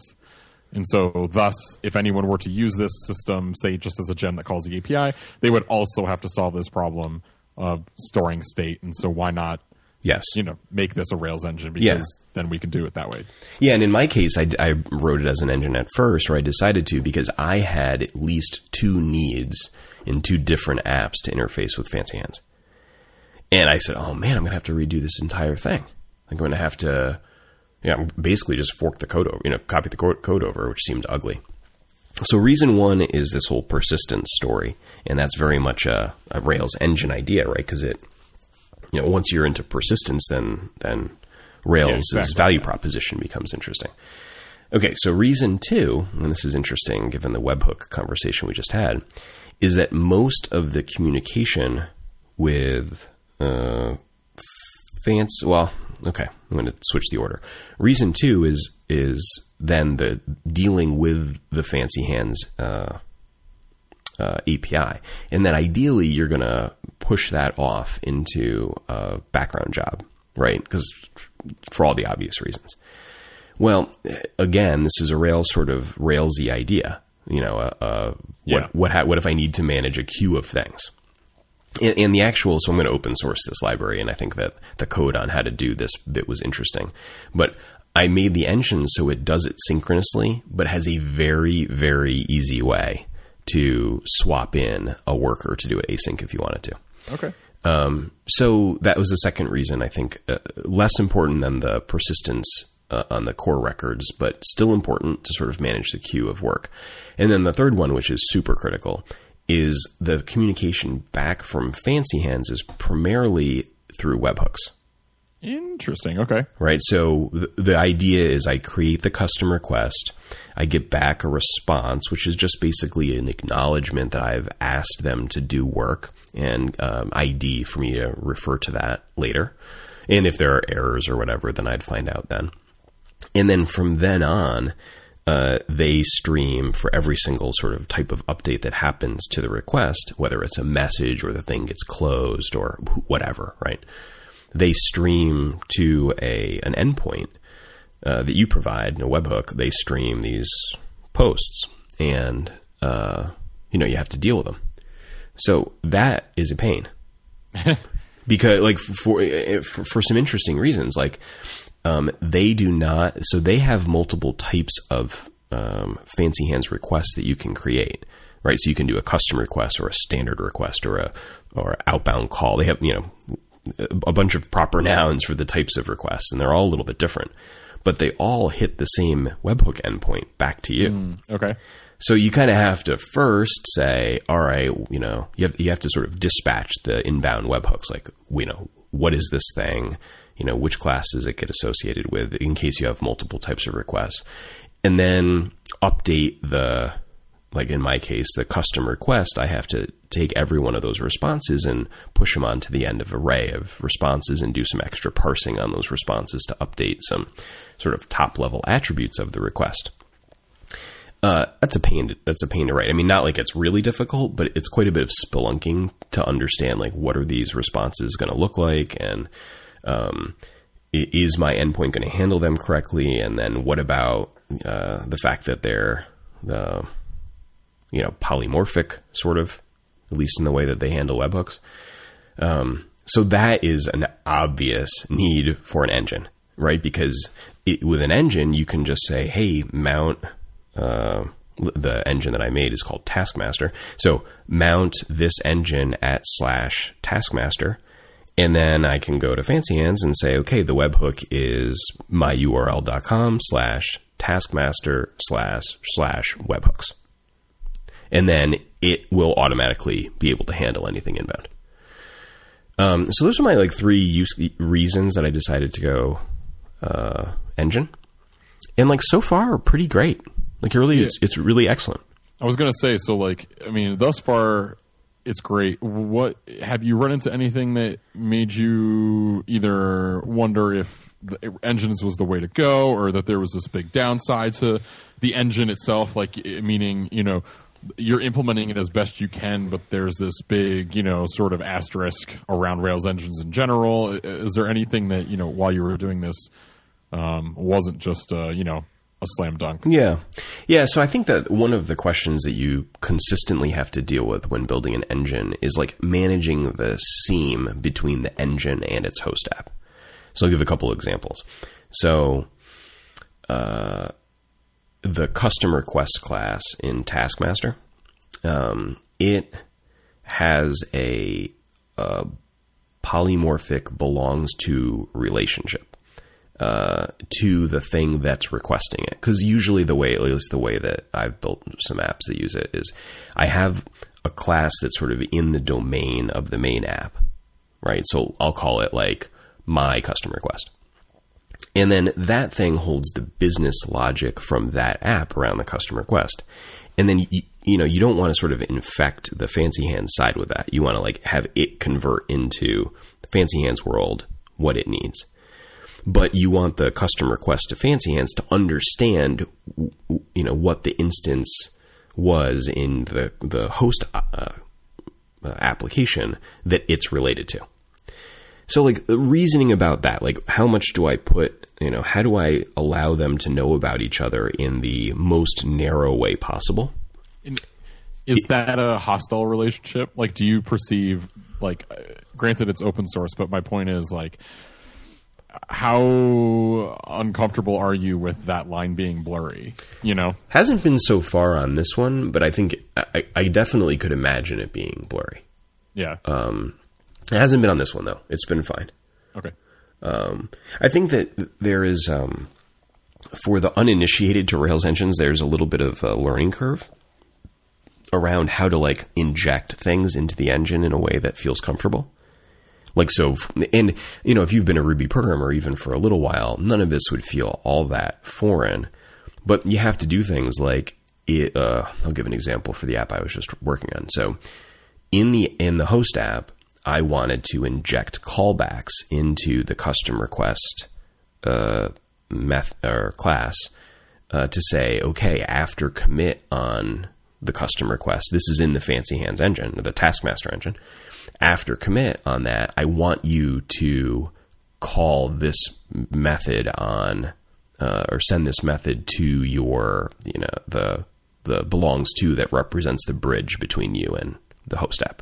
And so, thus, if anyone were to use this system, say just as a gem that calls the API, they would also have to solve this problem of storing state. And so, why not Yes. you know make this a Rails engine because Yeah. then we can do it that way. Yeah, and in my case, I, I wrote it as an engine at first, or I decided to because I had at least two needs in two different apps to interface with Fancy Hands. And I said, oh man, I'm going to have to redo this entire thing. I'm going to have to, yeah, basically just fork the code over, you know, copy the code over, which seemed ugly. So reason one is this whole persistence story, and that's very much a, a Rails engine idea, right? Because it, you know, once you're into persistence, then then Rails' exactly. value proposition becomes interesting. Okay, so reason two, and this is interesting given the webhook conversation we just had, is that most of the communication with uh, fancy. Well, okay, I'm going to switch the order. Reason two is is then the dealing with the fancy hands uh, uh, API, and then ideally you're going to push that off into a background job, right? Because for all the obvious reasons. Well, again, this is a Rails sort of Railsy idea. You know, uh, uh, Yeah. what what ha- what if I need to manage a queue of things? And, and the actual, so I'm going to open source this library, and I think that the code on how to do this bit was interesting. But I made the engine so it does it synchronously, but has a very very easy way to swap in a worker to do it async if you wanted to. Okay. Um, so that was the second reason I think uh, less important than the persistence uh, on the core records, but still important to sort of manage the queue of work. And then the third one, which is super critical, is the communication back from Fancy Hands is primarily through webhooks Interesting. Okay. right? So the, the idea is I create the custom request, I get back a response, which is just basically an acknowledgement that I've asked them to do work and um, ID for me to refer to that later. And if there are errors or whatever, then I'd find out then. And then from then on, uh, they stream for every single sort of type of update that happens to the request, whether it's a message or the thing gets closed or whatever, right? They stream to a an endpoint uh, that you provide, in a webhook. They stream these posts, and uh, you know you have to deal with them. So that is a pain because like for for, for some interesting reasons like um, they do not so they have multiple types of um, fancy hands requests that you can create right? So you can do a custom request or a standard request or a or outbound call. They have you know a bunch of proper nouns for the types of requests and they're all a little bit different. But they all hit the same webhook endpoint back to you. Okay. so you kind of have to first say, all right, you know, you have you have to sort of dispatch the inbound webhooks, like, you know, what is this thing? You know, which class does it get associated with? In case you have multiple types of requests, and then update the, like in my case, the custom request. I have to take every one of those responses and push them onto the end of array of responses and do some extra parsing on those responses to update some sort of top level attributes of the request uh, that's a pain. To, that's a pain to write. I mean, not like it's really difficult, but it's quite a bit of spelunking to understand. Like, what are these responses going to look like, and um, is my endpoint going to handle them correctly? And then, what about uh, the fact that they're you know polymorphic, sort of, at least in the way that they handle webhooks. Um, so that is an obvious need for an engine, right? Because it, with an engine, you can just say, "Hey, mount." Uh, the engine that I made is called Taskmaster. So mount this engine at slash Taskmaster, and then I can go to Fancy Hands and say, okay, the webhook is myurl.com slash taskmaster slash slash webhooks. And then it will automatically be able to handle anything inbound. Um, so those are my like three use reasons that I decided to go uh, engine, and like so far pretty great. Like it really, it's it's really excellent. I was gonna say, so like, I mean, thus far, it's great. What have you run into anything that made you either wonder if engines was the way to go, or that there was this big downside to the engine itself? Like, meaning, you know, you're implementing it as best you can, but there's this big, you know, sort of asterisk around Rails engines in general. Is there anything that you know while you were doing this um, wasn't just, uh, you know, a slam dunk? Yeah, yeah. So I think that one of the questions that you consistently have to deal with when building an engine is like managing the seam between the engine and its host app. So I'll give a couple examples. So. Uh, the custom request class in Taskmaster, um, it has a, a, polymorphic belongs to relationship uh, to the thing that's requesting it. Because usually the way, at least the way that I've built some apps that use it, is I have a class that's sort of in the domain of the main app, right? So I'll call it like my custom request. And then that thing holds the business logic from that app around the custom request. And then you, you know, you don't want to sort of infect the fancy hands side with that. You want to like have it convert into the fancy hands world what it needs. But you want the custom request to fancy hands to understand, you know, what the instance was in the the host uh, uh, application that it's related to. So like reasoning about that, like how much do I put, you know, how do I allow them to know about each other in the most narrow way possible? Is that a hostile relationship? Like, do you perceive, like, uh, granted it's open source, but my point is, like, how uncomfortable are you with that line being blurry? You know, hasn't been so far on this one, but I think I, I definitely could imagine it being blurry. Yeah. Um, it hasn't been on this one though. It's been fine. Okay. Um, I think that there is um, for the uninitiated to Rails engines, there's a little bit of a learning curve around how to like inject things into the engine in a way that feels comfortable. Like so, and you know, if you've been a Ruby programmer even for a little while, none of this would feel all that foreign. But you have to do things like it, uh, I'll give an example for the app I was just working on. So in the in the host app, I wanted to inject callbacks into the custom request uh, meth or class uh, to say, okay, after commit on the custom request, this is in the Fancy Hands engine, the Taskmaster engine. After commit on that, I want you to call this method on uh, or send this method to your, you know, the the belongs to that represents the bridge between you and the host app.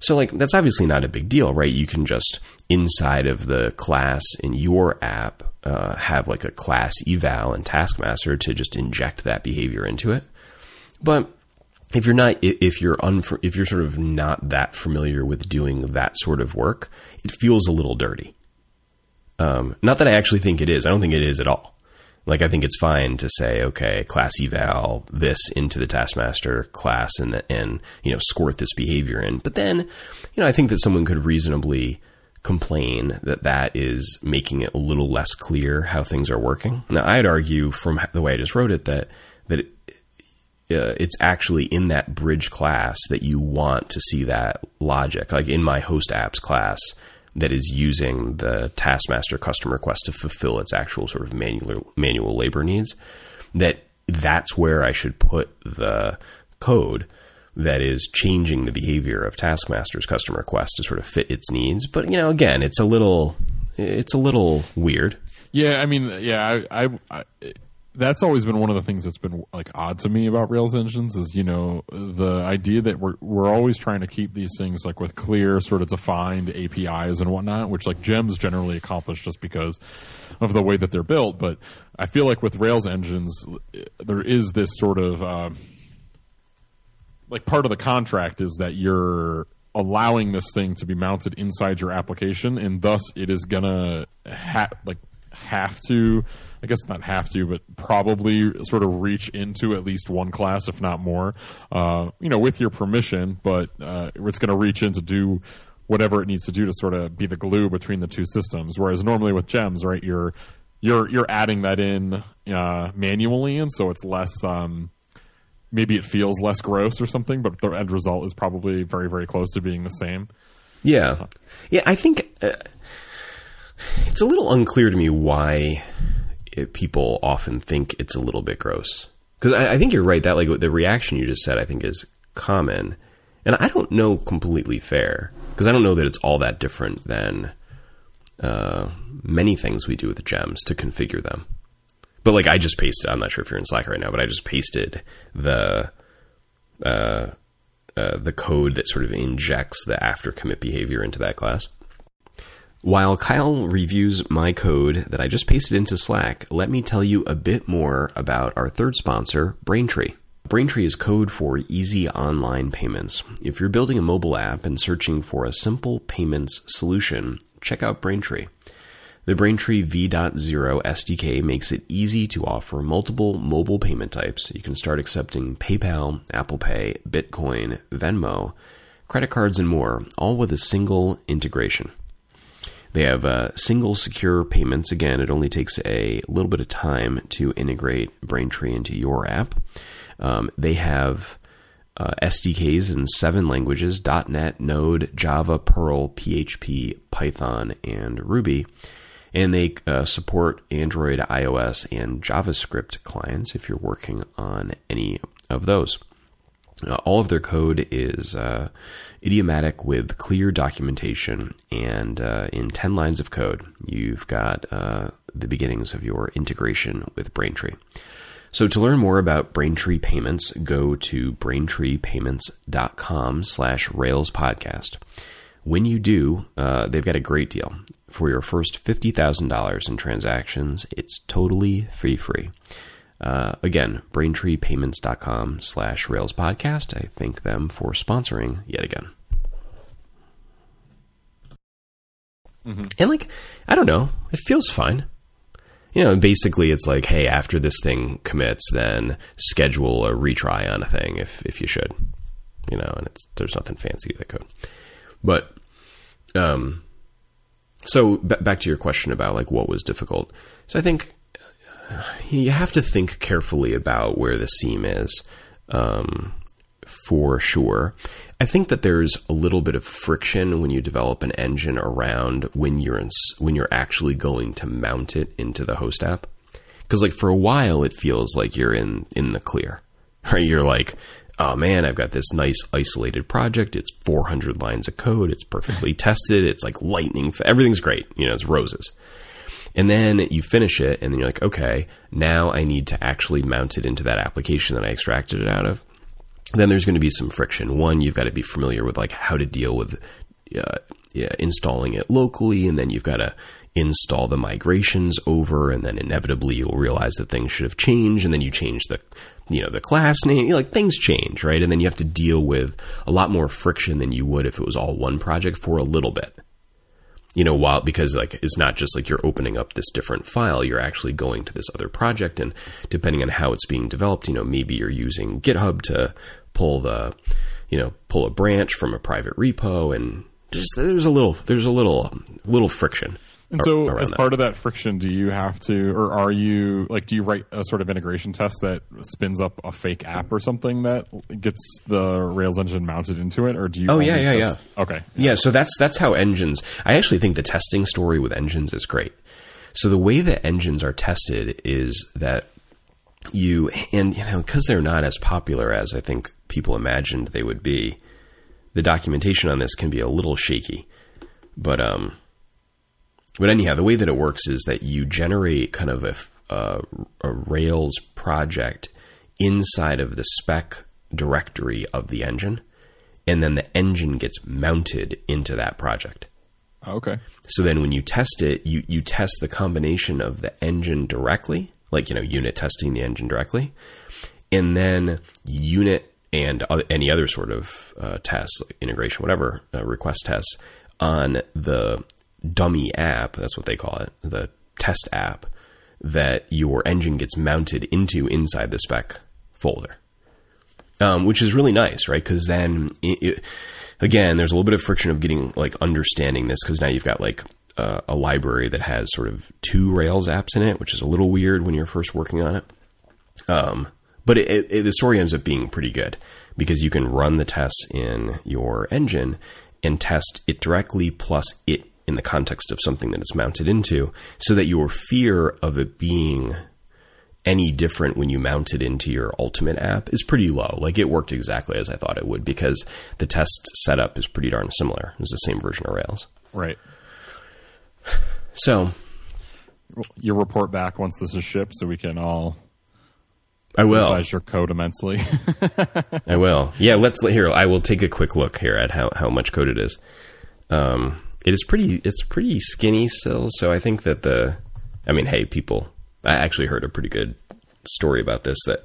So, like, that's obviously not a big deal, right? You can just inside of the class in your app uh, have like a class eval and taskmaster to just inject that behavior into it. But if you're not, if you're unf- if you're sort of not that familiar with doing that sort of work, it feels a little dirty. Um, not that I actually think it is. I don't think it is at all. Like I think it's fine to say, okay, class eval this into the taskmaster class and and you know squirt this behavior in. But then, you know, I think that someone could reasonably complain that that is making it a little less clear how things are working. Now, I'd argue from the way I just wrote it that that it, uh, it's actually in that bridge class that you want to see that logic. Like in my host apps class, that is using the taskmaster custom request to fulfill its actual sort of manual manual labor needs that that's where I should put the code that is changing the behavior of taskmaster's custom request to sort of fit its needs but you know again it's a little it's a little weird yeah i mean yeah i i, I that's always been one of the things that's been like odd to me about Rails engines is you know the idea that we're we're always trying to keep these things like with clear sort of defined APIs and whatnot, which like gems generally accomplish just because of the way that they're built. But I feel like with Rails engines, there is this sort of um, like part of the contract is that you're allowing this thing to be mounted inside your application, and thus it is gonna ha- like have to. I guess not have to, but probably sort of reach into at least one class, if not more. Uh, you know, with your permission, but uh, it's going to reach in to do whatever it needs to do to sort of be the glue between the two systems. Whereas normally with gems, right, you're you're you're adding that in uh, manually, and so it's less. Um, maybe it feels less gross or something, but the end result is probably very very close to being the same. Yeah, yeah. I think uh, it's a little unclear to me why it, people often think it's a little bit gross. Because I, I think you're right. That like the reaction you just said, I think is common, and I don't know completely fair because I don't know that it's all that different than uh, many things we do with gems to configure them. But like I just pasted, I'm not sure if you're in Slack right now, but I just pasted the uh, uh, the code that sort of injects the after commit behavior into that class. While Kyle reviews my code that I just pasted into Slack, let me tell you a bit more about our third sponsor, Braintree. Braintree is code for easy online payments. If you're building a mobile app and searching for a simple payments solution, check out Braintree. The Braintree V.0 SDK makes it easy to offer multiple mobile payment types. You can start accepting PayPal, Apple Pay, Bitcoin, Venmo, credit cards, and more, all with a single integration. They have uh, single secure payments. Again, it only takes a little bit of time to integrate Braintree into your app. Um, they have uh, SDKs in seven languages .NET, Node, Java, Perl, PHP, Python, and Ruby and they uh, support Android, iOS, and JavaScript clients if you're working on any of those. Uh, all of their code is uh, idiomatic with clear documentation, and uh, in 10 lines of code, you've got uh, the beginnings of your integration with Braintree. So to learn more about Braintree Payments, go to braintreepayments.com slash Rails podcast. When you do, uh, they've got a great deal for your first $50,000 in transactions. It's totally free, free. Uh, again, braintreepayments.com slash rails podcast. I thank them for sponsoring yet again. Mm-hmm. And like, I don't know, it feels fine. You know, basically it's like, hey, after this thing commits, then schedule a retry on a thing if, if you should. You know, and it's, there's nothing fancy to the code. But, um, so b- back to your question about like what was difficult. So I think you have to think carefully about where the seam is, um, for sure. I think that there's a little bit of friction when you develop an engine around when you're in, when you're actually going to mount it into the host app. Because like for a while, it feels like you're in in the clear. Right? You're like, oh man, I've got this nice isolated project. It's 400 lines of code. It's perfectly tested. It's like lightning. Everything's great. You know, it's roses. And then you finish it, and then you're like, okay, now I need to actually mount it into that application that I extracted it out of. Then there's going to be some friction. One, you've got to be familiar with like how to deal with uh, yeah, installing it locally, and then you've got to install the migrations over, and then inevitably you'll realize that things should have changed, and then you change the you know the class name like things change right and then you have to deal with a lot more friction than you would if it was all one project for a little bit you know while because like it's not just like you're opening up this different file you're actually going to this other project and depending on how it's being developed you know maybe you're using github to pull the you know pull a branch from a private repo and just there's a little there's a little little friction and so, as that. part of that friction, do you have to, or are you like, do you write a sort of integration test that spins up a fake app or something that gets the Rails engine mounted into it, or do you? Oh yeah, yeah, yeah. Okay. Yeah. yeah, so that's that's how engines. I actually think the testing story with engines is great. So the way that engines are tested is that you and you know because they're not as popular as I think people imagined they would be. The documentation on this can be a little shaky, but um but anyhow, the way that it works is that you generate kind of a a, a Rails project inside of the spec directory of the engine, and then the engine gets mounted into that project. Okay. So then when you test it, you, you test the combination of the engine directly, like, you know, unit testing the engine directly, and then unit and any other sort of uh, tests, like integration, whatever, uh, request tests on the dummy app, that's what they call it, the test app that your engine gets mounted into inside the spec folder. Um, which is really nice, right? Because then, it, it, again, there's a little bit of friction of getting like understanding this because now you've got like uh, a library that has sort of two Rails apps in it, which is a little weird when you're first working on it. Um, but it, it, the story ends up being pretty good because you can run the tests in your engine and test it directly plus it in the context of something that it's mounted into so that your fear of it being any different when you mount it into your ultimate app is pretty low. Like it worked exactly as I thought it would because the test setup is pretty darn similar. It's the same version of Rails. Right. So you report back once this is shipped so we can all I will. Size your code immensely. I will. Yeah, let's here. I will take a quick look here at how, how much code it is. Um, it is pretty. It's pretty skinny still. So I think that the. I mean, hey, people. I actually heard a pretty good story about this. That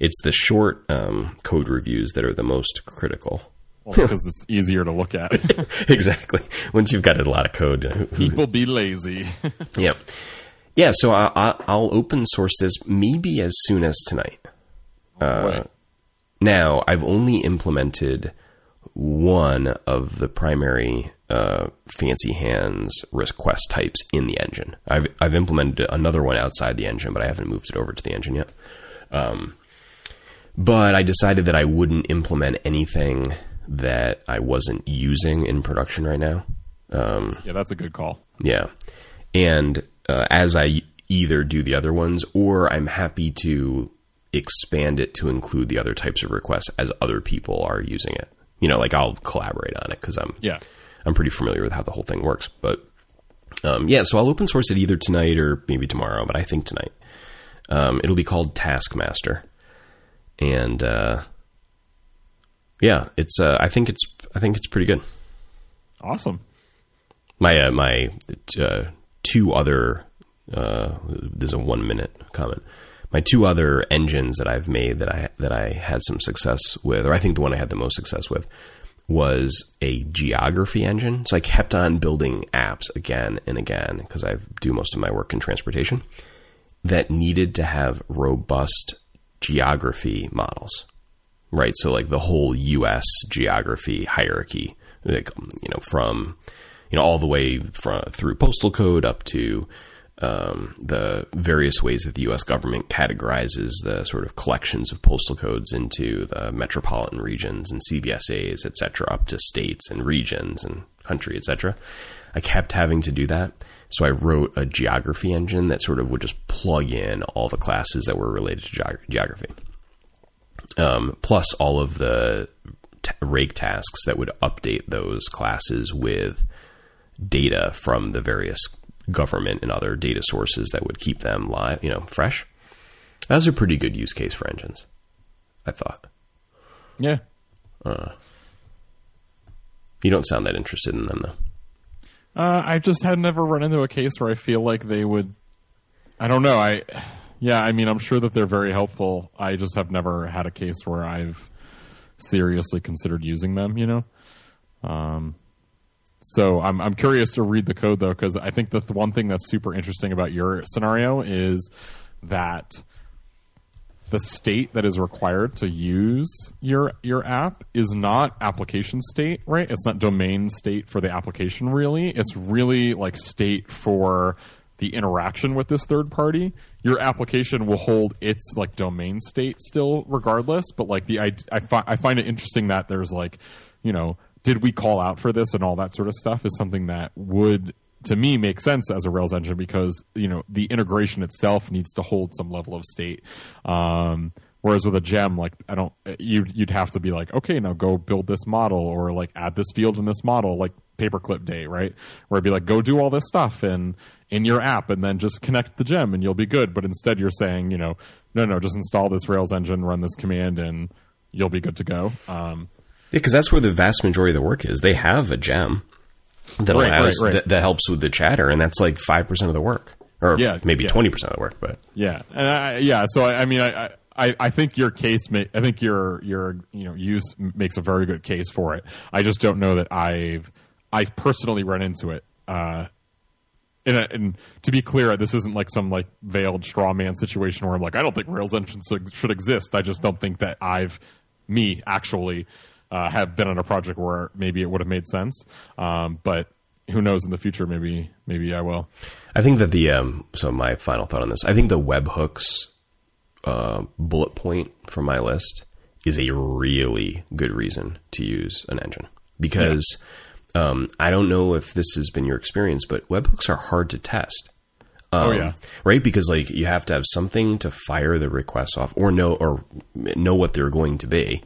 it's the short um, code reviews that are the most critical. Well, because it's easier to look at. exactly. Once you've got a lot of code, people be lazy. yep. Yeah, so I, will open source this maybe as soon as tonight. Uh, now, I've only implemented one of the primary uh, fancy hands request types in the engine. I've I've implemented another one outside the engine, but I haven't moved it over to the engine yet. Um, but I decided that I wouldn't implement anything that I wasn't using in production right now. Um, yeah, that's a good call. Yeah, and uh, as I either do the other ones or I'm happy to expand it to include the other types of requests as other people are using it. You know, like I'll collaborate on it because I'm yeah I'm pretty familiar with how the whole thing works. But um, yeah, so I'll open source it either tonight or maybe tomorrow, but I think tonight. Um, it'll be called Taskmaster, and uh, yeah, it's uh, I think it's I think it's pretty good. Awesome. My uh, my uh, two other. Uh, there's a one minute comment. My two other engines that I've made that I that I had some success with, or I think the one I had the most success with, was a geography engine. So I kept on building apps again and again because I do most of my work in transportation that needed to have robust geography models. Right, so like the whole U.S. geography hierarchy, like you know, from you know all the way from through postal code up to um, the various ways that the U.S. government categorizes the sort of collections of postal codes into the metropolitan regions and CBSAs, et cetera, up to states and regions and country, et cetera. I kept having to do that. So I wrote a geography engine that sort of would just plug in all the classes that were related to geog- geography, um, plus all of the t- rake tasks that would update those classes with data from the various government and other data sources that would keep them live, you know, fresh. That was a pretty good use case for engines, I thought. Yeah. Uh, you don't sound that interested in them, though. Uh, I just had never run into a case where I feel like they would. I don't know. I, yeah. I mean, I'm sure that they're very helpful. I just have never had a case where I've seriously considered using them. You know. Um, so I'm I'm curious to read the code though because I think the one thing that's super interesting about your scenario is that the state that is required to use your your app is not application state, right? It's not domain state for the application really. It's really like state for the interaction with this third party. Your application will hold its like domain state still regardless, but like the I I, fi- I find it interesting that there's like, you know, did we call out for this and all that sort of stuff is something that would to me make sense as a Rails engine because you know the integration itself needs to hold some level of state. Um, Whereas with a gem, like I don't, you you'd have to be like, okay, now go build this model or like add this field in this model, like paperclip day, right? Where it'd be like, go do all this stuff and in your app, and then just connect the gem, and you'll be good. But instead, you're saying, you know, no, no, just install this Rails engine, run this command, and you'll be good to go. Um, because that's where the vast majority of the work is. They have a gem that Right, allows right, right. That, that helps with the chatter, and that's like five percent of the work, or Yeah, maybe yeah. twenty percent of the work. But Yeah, and I, yeah. So I, I mean, I, I, I think your case, I think your your you know use makes a very good case for it. I just don't know that I've I've personally run into it. Uh, and, and to be clear, this isn't like some like veiled straw man situation where I'm like, I don't think Rails engines should exist. I just don't think that I've me actually uh, have been on a project where maybe it would have made sense. Um, but who knows in the future? Maybe maybe I will. I think that the um, so my final thought on this. I think the webhooks uh, bullet point from my list is a really good reason to use an engine because um, I don't know if this has been your experience, but webhooks are hard to test. Oh Um, yeah. right because like you have to have something to fire the requests off or know or know what they're going to be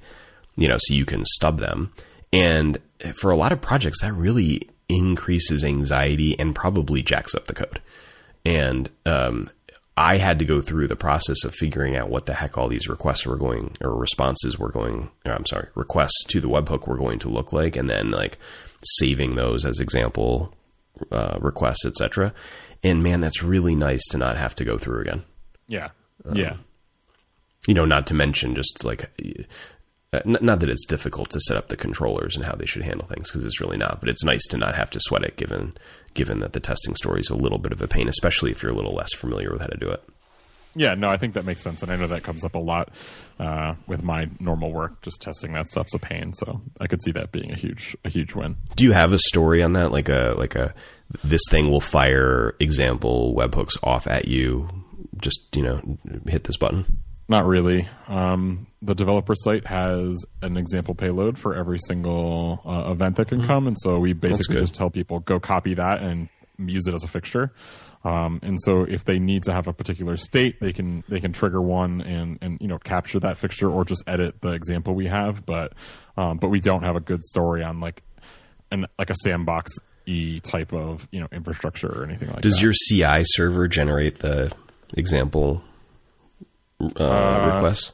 you know so you can stub them and for a lot of projects that really increases anxiety and probably jacks up the code and um, i had to go through the process of figuring out what the heck all these requests were going or responses were going or, i'm sorry requests to the webhook were going to look like and then like saving those as example uh, requests etc and man that's really nice to not have to go through again Yeah. yeah. you know, not to mention just like, uh, n- not that it's difficult to set up the controllers and how they should handle things because it's really not, but it's nice to not have to sweat it given, given that the testing story is a little bit of a pain, especially if you're a little less familiar with how to do it. Yeah, no, I think that makes sense, and I know that comes up a lot uh, with my normal work. Just testing that stuff's a pain, so I could see that being a huge, a huge win. Do you have a story on that? Like a, like a, this thing will fire example webhooks off at you. Just, you know, hit this button. Not really. Um, the developer site has an example payload for every single uh, event that can come, and so we basically just tell people go copy that and use it as a fixture. Um, and so if they need to have a particular state, they can they can trigger one and and you know capture that fixture or just edit the example we have. But um, but we don't have a good story on like an like a sandbox e type of you know infrastructure or anything like Does that. your CI server generate the example uh, requests?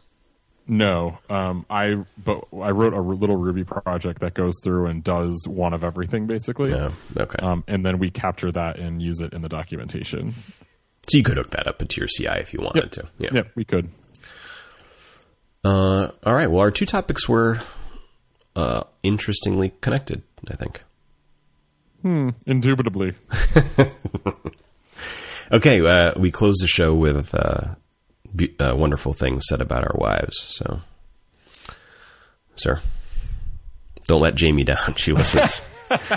No, um, I but I wrote a little Ruby project that goes through and does one of everything basically. Yeah. Okay. Um, and then we capture that and use it in the documentation. so you could hook that up into your CI if you wanted to. Yeah. Yep, we could. Uh, all right. Well, our two topics were uh, interestingly connected. I think. Hmm. Indubitably. Okay. Uh, we close the show with uh, be- uh, wonderful things said about our wives. So, sir, don't let Jamie down. She listens.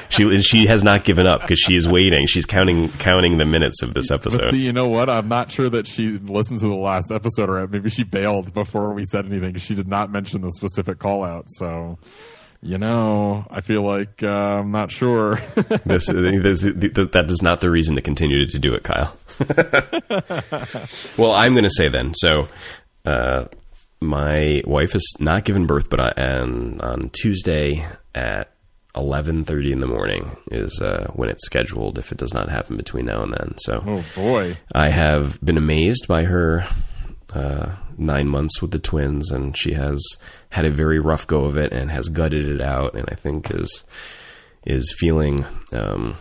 she she has not given up because she is waiting. She's counting counting the minutes of this But episode. see, you know what? I'm not sure that she listened to the last episode, or maybe she bailed before we said anything. She did not mention the specific call out. So, you know, I feel like uh, I'm not sure. this, this, this, that is not the reason to continue to do it, Kyle. well, I'm going to say then. So, uh, my wife has not given birth, but I, and on Tuesday at 11:30 in the morning is uh, when it's scheduled. If it does not happen between now and then, so oh boy. I have been amazed by her uh, nine months with the twins, and she has had a very rough go of it and has gutted it out, and I think is is feeling. Um,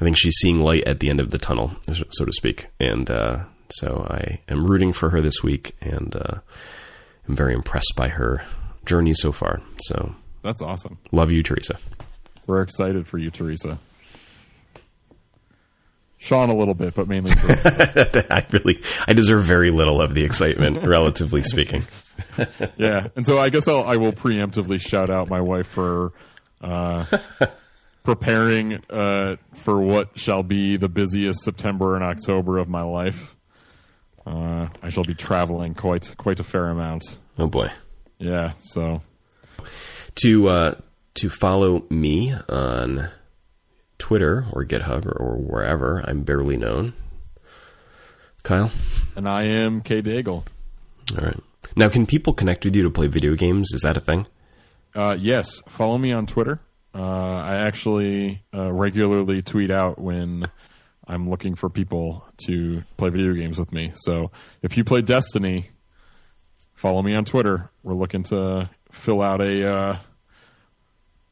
I think she's seeing light at the end of the tunnel, so to speak, and uh, so I am rooting for her this week, and uh, I'm very impressed by her journey so far. So That's awesome. love you, Teresa. We're excited for you, Teresa. Sean a little bit, but mainly. I really, I deserve very little of the excitement, relatively speaking. yeah. And so I guess I'll, I will preemptively shout out my wife for uh, preparing uh, for what shall be the busiest September and October of my life. Uh, I shall be traveling quite quite a fair amount. Oh boy. Yeah. So to uh, to follow me on Twitter or GitHub or, or wherever. I'm barely known. Kyle. and I am Kay Daigle. All right. Now, can people connect with you to play video games? Is that a thing? Uh, yes, follow me on Twitter. Uh, I actually uh, regularly tweet out when I'm looking for people to play video games with me. So if you play Destiny, follow me on Twitter. We're looking to fill out a uh,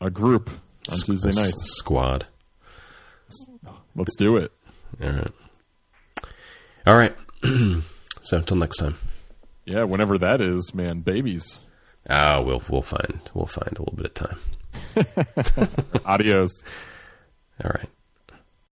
a group on Tuesday nights. Squad. Let's do it. All right. All right. so until next time. Yeah, whenever that is, man, babies. Ah, we'll we'll find we'll find a little bit of time. Adios. All right.